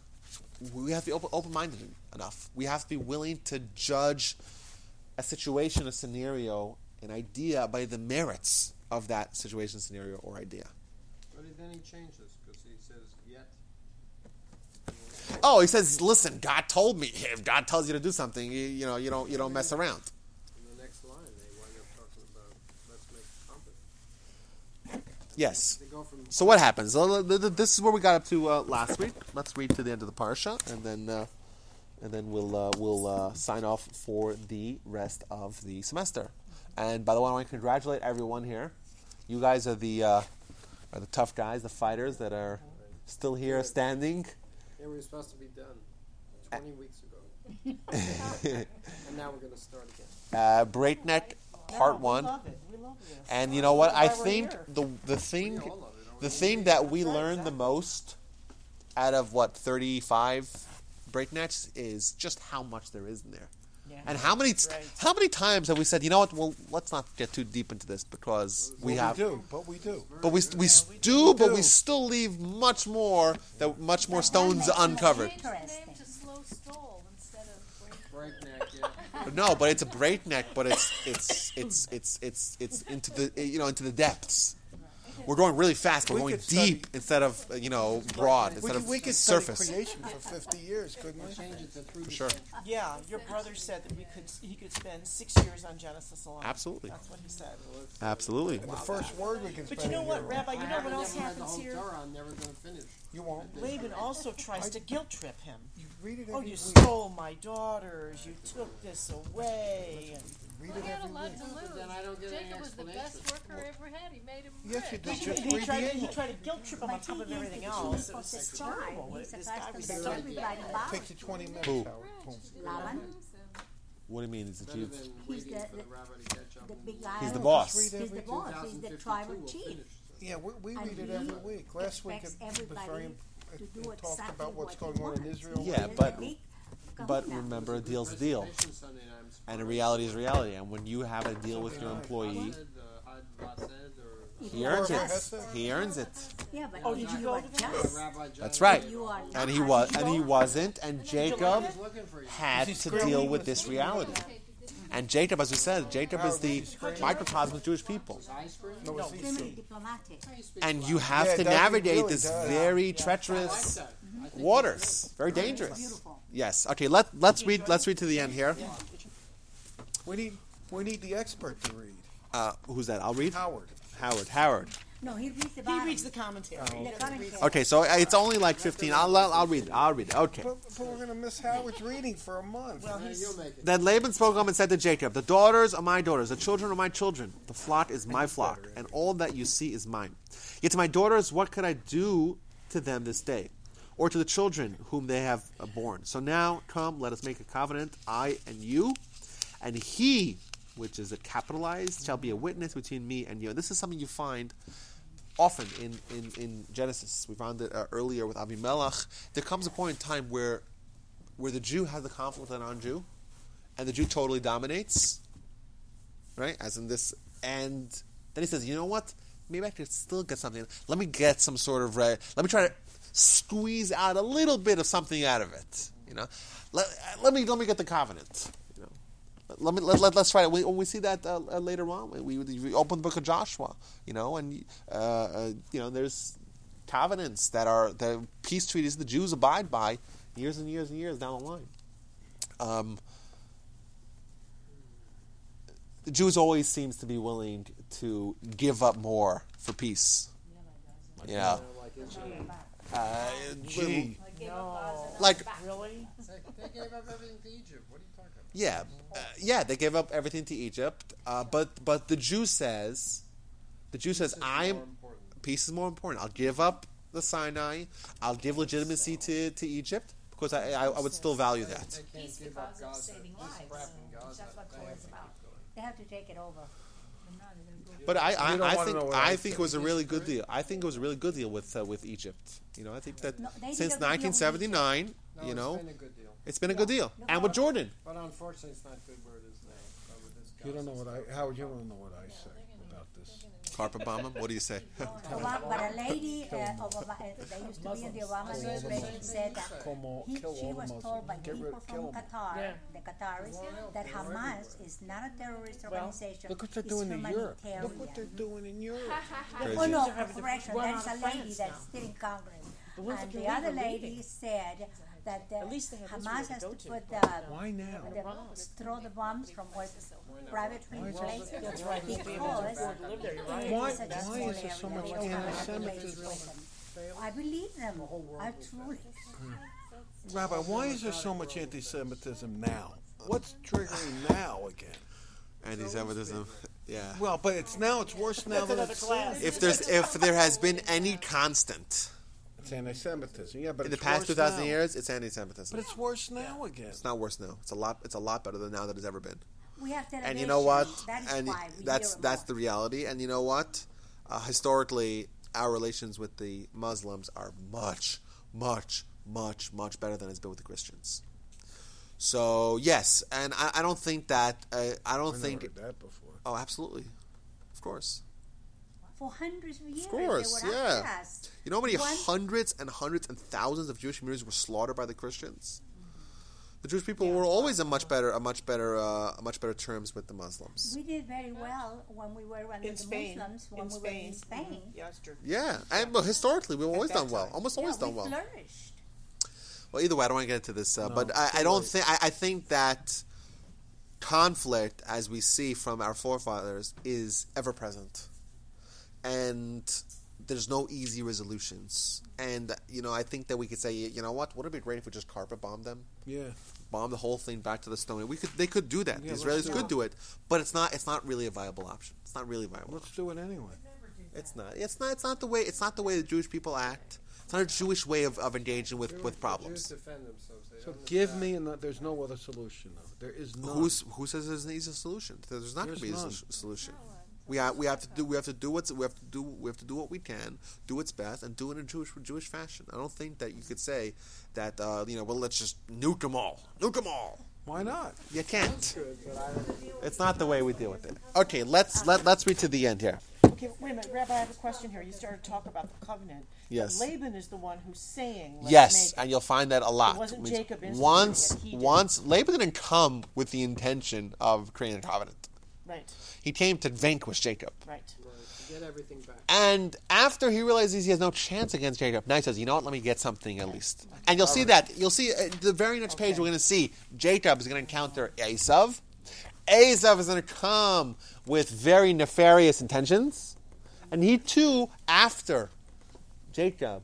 we have to be open, open-minded enough. We have to be willing to judge a situation, a scenario, an idea by the merits of that situation, scenario, or idea. But then he changes because he says, yet. Oh, he says, "Listen, God told me. If God tells you to do something, you, you know, you don't you don't mess around." In the next line, they wind up talking about, let's make compass. Yes. They go from So what happens? Uh, th- th- This is where we got up to uh, last week. Let's read to the end of the parsha, and then uh, and then we'll uh, we'll uh, sign off for the rest of the semester. And by the way, I want to congratulate everyone here. You guys are the uh, are the tough guys, the fighters that are still here standing. Yeah, we were supposed to be done 20 weeks ago. and now we're going to start again. Uh, breakneck, part No, one. We love it. We love this. And you know what? I That's why we're think the the thing We all love it, don't the thing that we Right, learned the most out of what 35 breaknecks is just how much there is in there. Yeah. And how many Right. how many times have we said, you know what? Well, let's not get too deep into this because we But have We do, but we do. but we we we do, but we still leave much more that much more But stones that uncovered. Change the name Interesting. to slow stall instead of break. Breakneck, yeah. No, but it's a breakneck, but it's it's it's it's it's it's into the you know into the depths. We're going really fast. We're We going could study- deep instead of uh, you know broad We instead could, of we could study surface. creation for 50 years, couldn't we? Change it to through Sure. Yeah, your brother said that we could he could spend six years on Genesis alone. Absolutely. That's what he said. Absolutely. And the first word we can But spend you know what. Rabbi? You know what else never the happens whole here? Torah, I'm never going to finish. You won't. Laban also tries to guilt trip him. You read it Oh, you week. stole my daughters. You took this away. And Read Well, it he had a every lot week. to lose. then I don't get any Jacob was the best explanation. worker I ever had. He made him Yes, you rich. did. he, he read tried the to, he end. tried to guilt trip him on But top he of is everything the else. chief It of was the just tribe. terrible. He's a This guy custom was that so everybody bows Takes you 20 minutes, Who? Howard. Boom. Laban, What do you mean? Is it Better you? than He's waiting the- for the rabbi to catch up. the and big guy. He's the Just boss. read He's the boss. He's the 2052 tribal we'll chief. finish. Yeah, we, we And read it he every week. Last week it, expects was very everybody imp- to it, do it talked exactly about what's what he going on in wants. Israel. Yeah, but- But remember, a deal's a deal, presentation Sunday night. I'm and a reality is reality. And when you have a deal with your employee, Said, Had Vat said, or If He earns it. He earns it. yeah, but Oh, did you you go are just, Rabbi That's right. And he was, and he wasn't, and Jacob He's looking for you. had to deal with this reality. And Jacob, as we said, Jacob is the microcosm of the Jewish people. Ice cream? No, diplomatic. And you have to navigate really this very treacherous that. I think waters. Very dangerous. Yes. Okay. Let Let's read. Let's read to the end here. We need we need the expert to read. Uh, who's that? I'll read. Howard. Howard. Howard. No, he reads the He bottom. reads the commentary. the commentary. Okay. So it's only like fifteen. I'll I'll I'll read it. I'll read it. Okay. But, but we're gonna miss Howard's reading for a month. Well, he's you'll make it. Then Laban spoke up and said to Jacob, The daughters are my daughters, the children are my children, the flock is my flock, and all that you see is mine. Yet to my daughters, what could I do to them this day? Or to the children whom they have uh, borne? So now, come, let us make a covenant, I and you, and he, which is a capitalized, shall be a witness between me and you. And this is something you find often in, in, in Genesis. We found it uh, earlier with Abimelech. There comes a point in time where where the Jew has the conflict with a non-Jew, and the Jew totally dominates, right? As in this, and then he says, "You know what? Maybe I could still get something. Let me get some sort of re- let me try to squeeze out a little bit of something out of it. You know, let, let me let me get the covenant. You know, let me let, let, us try it. We, when we see that uh, uh, later on, we, we open the book of Joshua. You know, and uh, uh, you know, there's covenants that are the peace treaties the Jews abide by years and years and years down the line. Um, the Jews always seems to be willing to give up more for peace. Yeah. Like Israel. Uh, Gee, like really. They, they gave up everything to Egypt. Yeah, uh, yeah, they gave up everything to Egypt, uh, but but the Jew says, the Jew says, I'm peace is more important. I'll give up the Sinai. I'll give legitimacy to, to Egypt because I, I, I would still value that. They can't Peace give up because of saving lives. crap. That's what They war have is to about. They have to take it over. But I, I, I think I I think it was a really good deal. I think it was a really good deal with uh, with Egypt. You know, I think that No, since a good deal with 1979, No, you it's know, been a good deal. it's been a good deal. And with Jordan, But unfortunately, it's not good where it is now. But with this you don't know what I Howard. You don't know what I say about this. carpet bomb. What do you say? Obama, but a lady uh, Obama, uh, that used to be in the Obama administration said that Como- he, kill she all the was told by Get rid- people kill from 'em. Qatar, Yeah. the Qataris, that Hamas is not a terrorist organization. Look what they're it's doing in Europe. Look what they're doing in Europe. Crazy. Oh no, They're having correction. run That out is of a lady that's still in Congress. The ones and that the can other leave are lady leaving. said that the At least they have Hamas Israel to has go to to. put the, Why now? the throw the bombs from where private places That's right. These people because afford to live there. You're right. it Why- is such a why small is there so area much that they don't have a place anti-Semitism? with them. I believe them. I truly. Rabbi, why is there so much anti-Semitism now? What's triggering now again? Anti-Semitism. Yeah. Well, but it's now. It's worse now than another it's class. If there's if there has been any constant It's anti-Semitism. Yeah, but in the it's past two thousand years, it's anti-Semitism. But it's worse now again. It's not worse now. It's a lot. It's a lot better than now that it's ever been. We have television. And you know what? That is and why we that's that's more. the reality. And you know what? Uh, historically, our relations with the Muslims are much, much, much, much better than it's been with the Christians. So yes, and I, I don't think that uh, I don't I think. heard that before. Oh, absolutely, of course. For hundreds of years, Of course, they were yeah. outcasts. You know how many One- hundreds and hundreds and thousands of Jewish communities were slaughtered by the Christians? The Jewish people were always a much better, a much better, uh, a much better terms with the Muslims. We did very well when we were under In the Spain. Muslims, when In we Spain. were in Spain. Mhm. Yeah, that's true. Yeah, and well, historically we've always done well, time. almost Yeah, always we done well. flourished. Well, either way, I don't want to get into this, uh, No, but I, I don't think I, I think that conflict, as we see from our forefathers, is ever present, and there's no easy resolutions. And you know, I think that we could say, you know what, would it be great if we just carpet bomb them? Yeah. bomb the whole thing back to the stone. We could, they could do that. Yeah, the Israelis do could it. do it, but it's not. It's not really a viable option. It's not really viable. Let's do it anyway. It's not. It's not. It's not the way. It's not the way the Jewish people act. It's not a Jewish way of, of engaging with, Jewish- with the problems. Jews defend themselves. They So give me and there's no other solution though. There is no. Who's who says there's an easy solution? There's not going to be a none. s- solution. We have, we have to do we have to do what's we have to do we have to do what we can, do what's best, and do it in Jewish Jewish fashion. I don't think that you could say that uh, you know well let's just nuke them all, nuke them all. Why not? You can't. Good, but I don't. It's not the way we deal with it. Okay, let's let let's read to the end here. Okay, wait a minute, Rabbi. I have a question here. You started to talk about the covenant. but Yes. Laban is the one who's saying. Let's Yes, make and you'll find that a lot. wasn't Means Jacob once, it, he did. once Laban didn't come with the intention of creating a covenant. Right, He came to vanquish Jacob. right. Right, get everything back. And after he realizes he has no chance against Jacob, now he says, "You know what? Let me get something at least." And you'll see that. You'll see uh, the very next page. We're going to see Jacob is going to encounter Esav. Esav is going to come with very nefarious intentions, and he too, after Jacob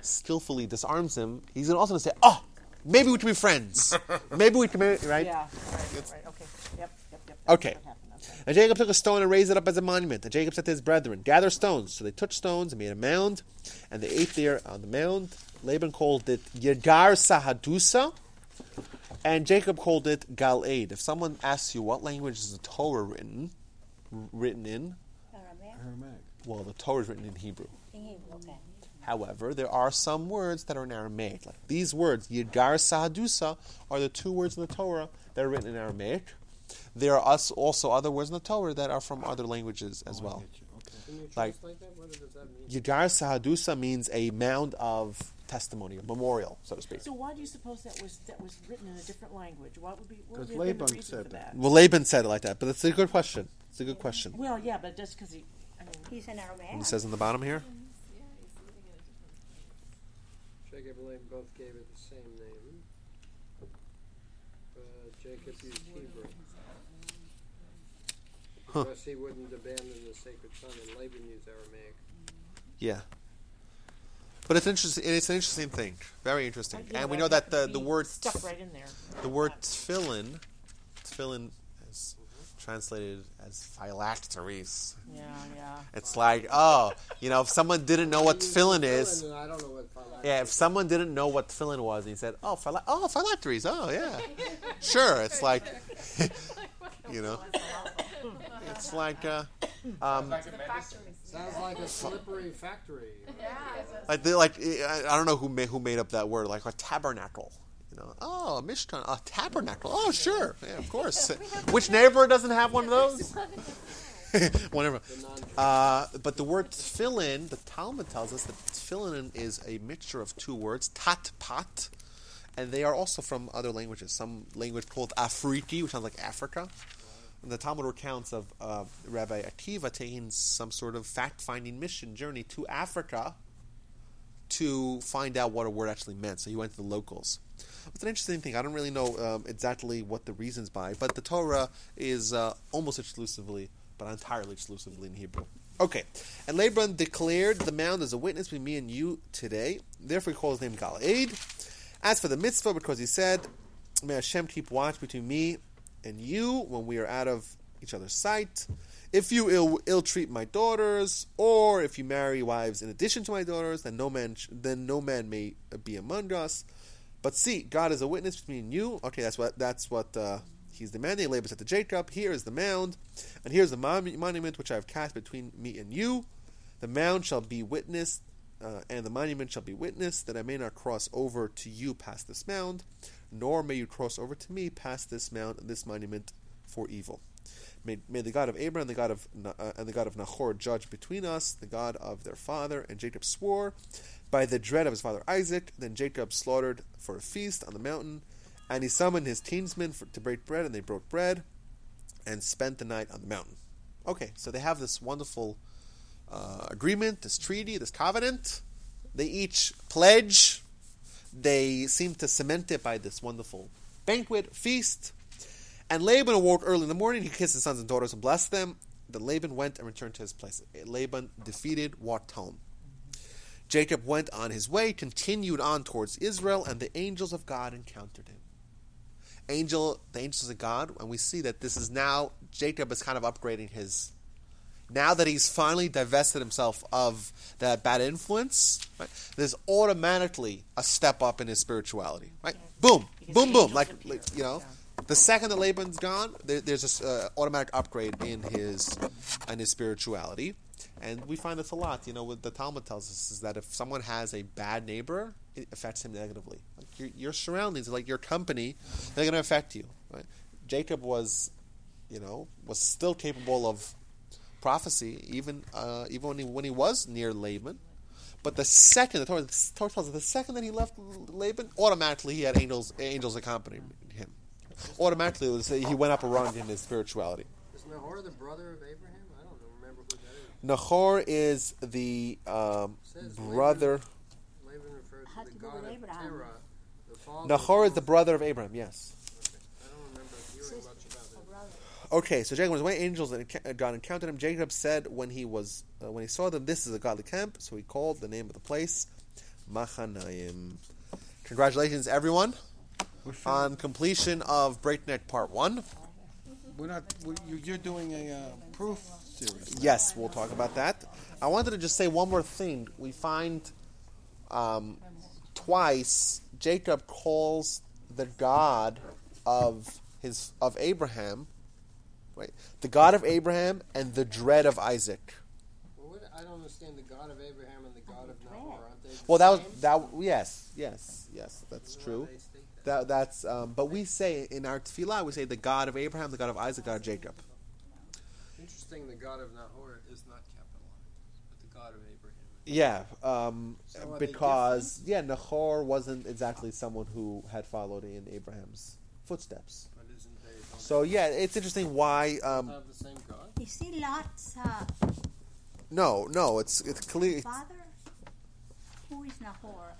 skillfully disarms him, he's gonna also going to say, "Oh, maybe we can be friends. maybe we can, be, right?" Yeah, right, right. Okay. Yep, yep, yep. Okay. That's what happened, okay. And Jacob took a stone and raised it up as a monument. And Jacob said to his brethren, Gather stones. So they took stones and made a mound, and they ate there on the mound. Laban called it Yegar Sahadusa, and Jacob called it Galad. If someone asks you what language is the Torah written, written in, Aramaic? Aramaic. well, the Torah is written in Hebrew. In Hebrew, okay. However, there are some words that are in Aramaic. Like these words, Yidgar Sahadusa, are the two words in the Torah that are written in Aramaic. There are us also other words in the Torah that are from other languages as oh, well. You. Okay. Can Like- translate that? What does that mean? Yidgar Sahadusa means a mound of testimony, a memorial, so to speak. So why do you suppose that was that was written in a different language? What would be what would 'Cause been the Laban said that. that? Well, Laban said it like that, but it's a good question. It's a good question. Well, yeah, but just because he, I mean, He's an Aramaic. It says in the bottom here. Yeah, he's living in a different. Jacob and Laban both gave it the same name. But Jacob used Hebrew. Huh. Because he wouldn't abandon the sacred son, and Laban used Aramaic. Yeah. But it's interesting. It's an interesting thing. Very interesting. yeah, And we know that the, the word stuck right in there. the word tefillin, tefillin is translated as phylacteries. Yeah, yeah. It's like, oh, you know, if someone didn't know what tefillin is, I don't know what phylactery yeah, if someone didn't know what tefillin was, and he said, oh, phyla- oh, phylacteries, oh, yeah, sure. It's like, you know, it's like, uh, um, Sounds like a slippery factory. like, they- like I, I don't know who made who made up that word, like a tabernacle. You know, oh, a mishkan, a tabernacle. Oh, sure, yeah, of course. Which neighbor doesn't have one of those? Whatever. Uh, but the word tefillin, the Talmud tells us that tefillin is a mixture of two words, tat pat, and they are also from other languages. Some language called Afriki, which sounds like Africa. The Talmud recounts of uh, Rabbi Akiva taking some sort of fact-finding mission journey to Africa to find out what a word actually meant. So he went to the locals. It's an interesting thing. I don't really know um, exactly what the reasons by, but the Torah is uh, almost exclusively, but entirely exclusively in Hebrew. Okay, and Laban declared the mound as a witness between me and you today. Therefore, he called his name Galaad. As for the Mizpah, because he said, "May Hashem keep watch between me and you when we are out of each other's sight." If you ill, ill treat my daughters, or if you marry wives in addition to my daughters, then no man sh- then no man may be among us. But see, God is a witness between you. Okay, that's what that's what uh, he's demanding. Labors at the Jacob, "Here is the mound, and here is the mon- monument which I have cast between me and you. The mound shall be witness, uh, and the monument shall be witness, that I may not cross over to you past this mound, nor may you cross over to me past this mount, this monument for evil." May, may the God of Abraham, the God of uh, and the God of Nahor judge between us, the God of their father. And Jacob swore by the dread of his father Isaac. Then Jacob slaughtered for a feast on the mountain, and he summoned his teamsmen for, to break bread, and they broke bread, and spent the night on the mountain. Okay, so they have this wonderful uh, agreement, this treaty, this covenant. They each pledge. They seem to cement it by this wonderful banquet, feast. And Laban awoke early in the morning. He kissed his sons and daughters and blessed them. Then Laban went and returned to his place. Laban defeated, walked home. Jacob went on his way, continued on towards Israel, and the angels of God encountered him. Angel, the angels of God, and we see that this is now Jacob is kind of upgrading his. Now that he's finally divested himself of that bad influence, right, there's automatically a step up in his spirituality. Right, boom, Because boom, boom, like, like you know. Yeah. The second that Laban's gone, there, there's this uh, automatic upgrade in his in his spirituality, and we find this a lot. You know, what the Talmud tells us is that if someone has a bad neighbor, it affects him negatively. Like your, your surroundings, like your company, they're going to affect you. Right? Jacob was, you know, was still capable of prophecy, even uh, even when he when he was near Laban. But the second the Torah, the Torah tells us the second that he left Laban, automatically he had angels angels accompanying him. Automatically, it was, he went up around in his spirituality. Is Nahor the brother of Abraham? I don't remember who that is. Nahor is the um, brother. Laban referred Had to to the do god with of Terah, the. Nahor is the brother of Abraham. Yes. Okay. I don't remember hearing much about A that. brother. Okay, so Jacob was away. Angels and God encountered him. Jacob said when he was uh, when he saw them, "This is a godly camp." So he called the name of the place Machanaim. Congratulations, everyone, We're, on completion of Breakneck Part One. we're not. we you, you're doing a uh, proof series. Yes, we'll talk about that. I wanted to just say one more thing. We find um, twice Jacob calls the God of his of Abraham, right? The God of Abraham and the dread of Isaac. Well, what, I don't understand the god of Abraham and the god of Nahor. Aren't they the Well, that was same? that. Yes, yes, yes. That's true. why they state that? That that's. Um, but we say in our tefillah, we say the God of Abraham, the God of Isaac, God of Jacob. Interesting, the god of Nahor is not capitalized, but the god of Abraham. Yeah, um, So because yeah, Nahor wasn't exactly someone who had followed in Abraham's footsteps. But isn't they don't So yeah, it's interesting why. Um, have the same god? Is he Lot's uh, no, no, it's it's clear. father? Who is Nahor?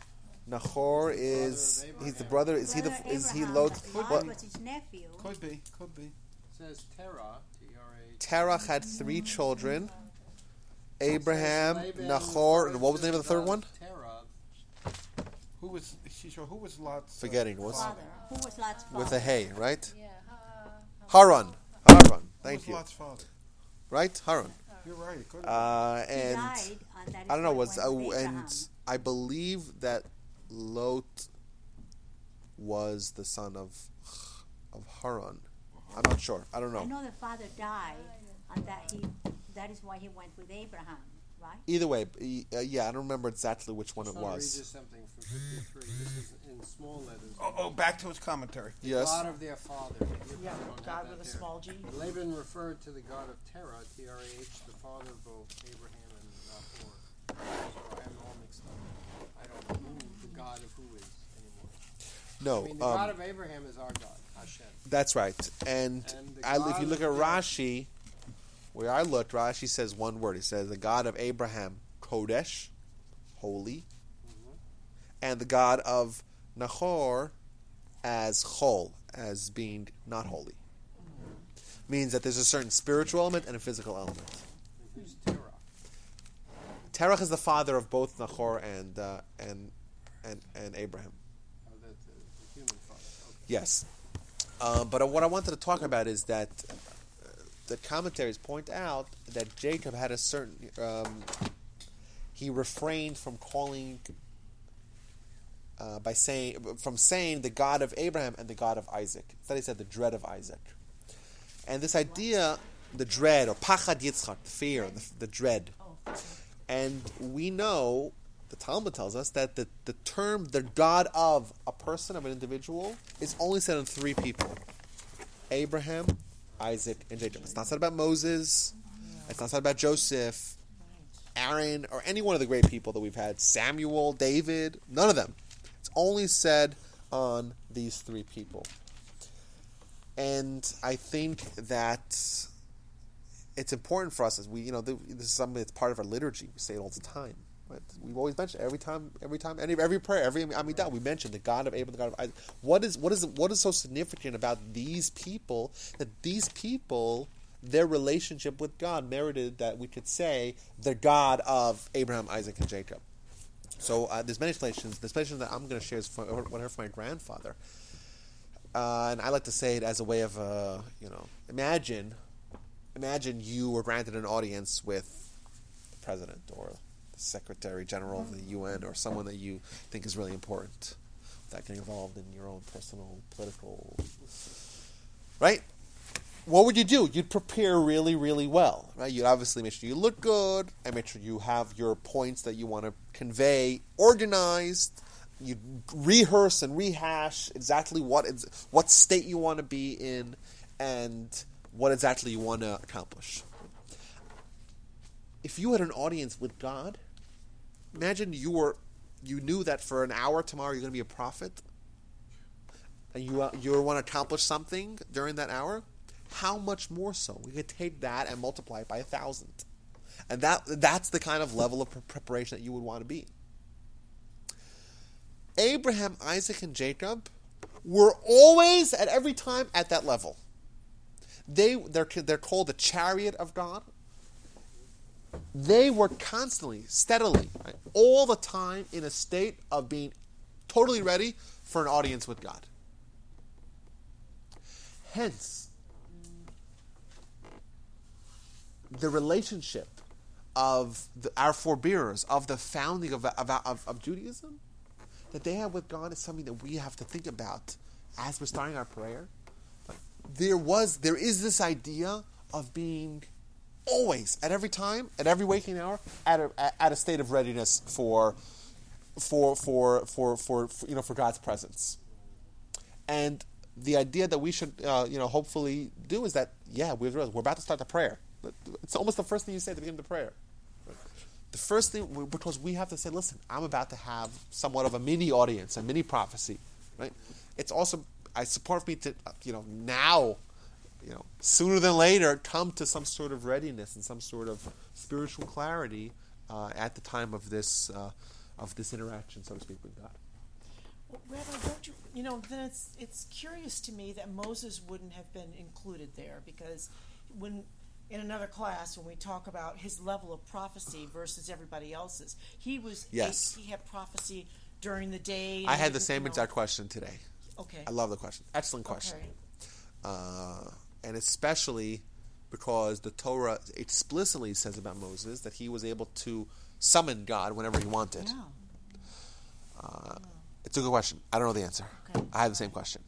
Nahor is he's the brother. Is he the Brother is he Abraham, Lot? but Lot What? was his nephew. Could be. Could be. It says Terah, T-R-A. Terach had three children: Abraham, Laban Nahor, and what was the name of the third one? Terah. Who was? She sure. Who was Lot's? uh, Forgetting, what's- Father. Who was Lot's father? With a hay, right? Yeah. Uh, Haran, Haran. Thank you. Lot's father? Right, Haran. You're right. It could. Uh, He and died, and that is I don't know. why Was uh, and I believe that Lot was the son of of Haran. I'm not sure. I don't know. I know. know the father died, and that he that is why he went with Abraham, right? Either way, uh, yeah, I don't remember exactly which one it Just want to read was. you something from 53. This is in small letters. oh, oh, back to his commentary. Yes. God of their father. Yeah, probably don't have God with a there. small g. Laban referred to the god of Terah, T-R-A-H, the father of both Abraham and Nahor. So I am all mixed up. I don't know who the god of who is anymore. No, I mean, the God um, of Abraham is our God, Hashem. that's right. And, And I, if you look at their- Rashi, where I looked, Rashi says one word. He says the God of Abraham, Kodesh, holy, Mm-hmm. and the God of Nahor as Chol, as being not holy. Means that there's a certain spiritual element and a physical element. And who's Terah? Terach is the father of both Nahor and uh, and and and Abraham. Oh, the, the, the human father. Okay. Yes, uh, but what I wanted to talk about is that the commentaries point out that Jacob had a certain. Um, he refrained from calling. Uh, by saying from saying the God of Abraham and the God of Isaac. Instead, he said the dread of Isaac. And this idea, the dread or pachad yitzchak, the fear, the, the dread. And we know, the Talmud tells us that the, the term, the God of a person, of an individual, is only said in three people Abraham, Isaac, and Jacob. It's not said about Moses, it's not said about Joseph, Aaron, or any one of the great people that we've had Samuel, David, none of them. It's only said on these three people. And I think that it's important for us as we, you know, this is something that's part of our liturgy. We say it all the time. We've always mentioned every time, every time, any, every prayer, every Amidah, we mentioned the God of Abraham, the God of Isaac. What is what is what is so significant about these people that these people, their relationship with God merited that we could say the God of Abraham, Isaac, and Jacob. So uh, there's many explanations. The explanation that I'm going to share is from, what I heard from my grandfather, uh, and I like to say it as a way of, uh, you know, imagine imagine you were granted an audience with the president or secretary general of the UN or someone that you think is really important without getting involved in your own personal political right? What would you do? You'd prepare really really well right? You'd obviously make sure you look good. And make sure you have your points that you want to convey organized. You rehearse and rehash exactly what is what state you want to be in and what exactly you want to accomplish. if you had an audience with God, imagine you were you knew that for an hour tomorrow you're going to be a prophet, and you uh, you want to accomplish something during that hour. How much more so? We could take that and multiply it by a thousand, and that that's the kind of level of preparation that you would want to be. Abraham, Isaac, and Jacob were always at every time at that level. They they're they're called the chariot of God. They were constantly, steadily, right, all the time in a state of being totally ready for an audience with God. Hence, the relationship of the, our forebearers, of the founding of, of, of, of Judaism, that they have with God is something that we have to think about as we're starting our prayer. There was, there is this idea of being always, at every time, at every waking hour, at a, at a state of readiness for, for, for, for, for, for you know, for God's presence. And the idea that we should, uh, you know, hopefully do is that, yeah, we're, we're about to start the prayer. It's almost the first thing you say at the beginning of the prayer. The first thing, because we have to say, listen, I'm about to have somewhat of a mini audience, a mini prophecy, right? It's also, I support me to, you know, now, you know, sooner than later, come to some sort of readiness and some sort of spiritual clarity uh, at the time of this, uh, of this interaction, so to speak, with God. Well, Rabbi, don't you, you know, then it's, it's curious to me that Moses wouldn't have been included there because when in another class when we talk about his level of prophecy versus everybody else's. He was Yes. he, he had prophecy during the day. I had the same you know- exact question today. Okay. I love the question. Excellent question. Okay. uh, and especially because the Torah explicitly says about Moses that he was able to summon God whenever he wanted. Yeah. It's a good question. I don't know the answer. Okay. I have the same question.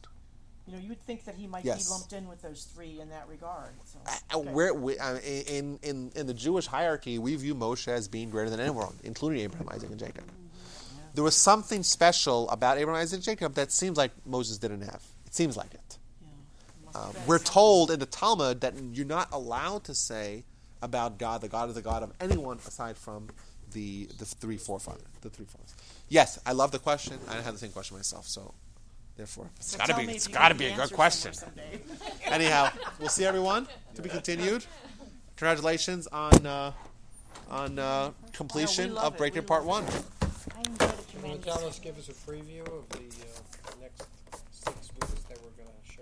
You know, you would think that he might Yes. be lumped in with those three in that regard. So, Uh, okay. Where we, uh, in in in the Jewish hierarchy, we view Moshe as being greater than anyone, including Abraham, Isaac, and Jacob. There was something special about Abraham, Isaac, and Jacob that seems like Moses didn't have. It seems like it. Yeah. Must have been we're told in the Talmud that you're not allowed to say about God, the God is the God of anyone aside from the the three forefathers. The three fathers. Yes, I love the question. I have the same question myself, so therefore it's So got to be me it's if you got to be a good question. Anyhow, we'll see everyone. To be continued. Congratulations on uh, on uh, completion love of it. Breaking Part love One. I enjoyed it You want to tell us, give us a preview of the uh,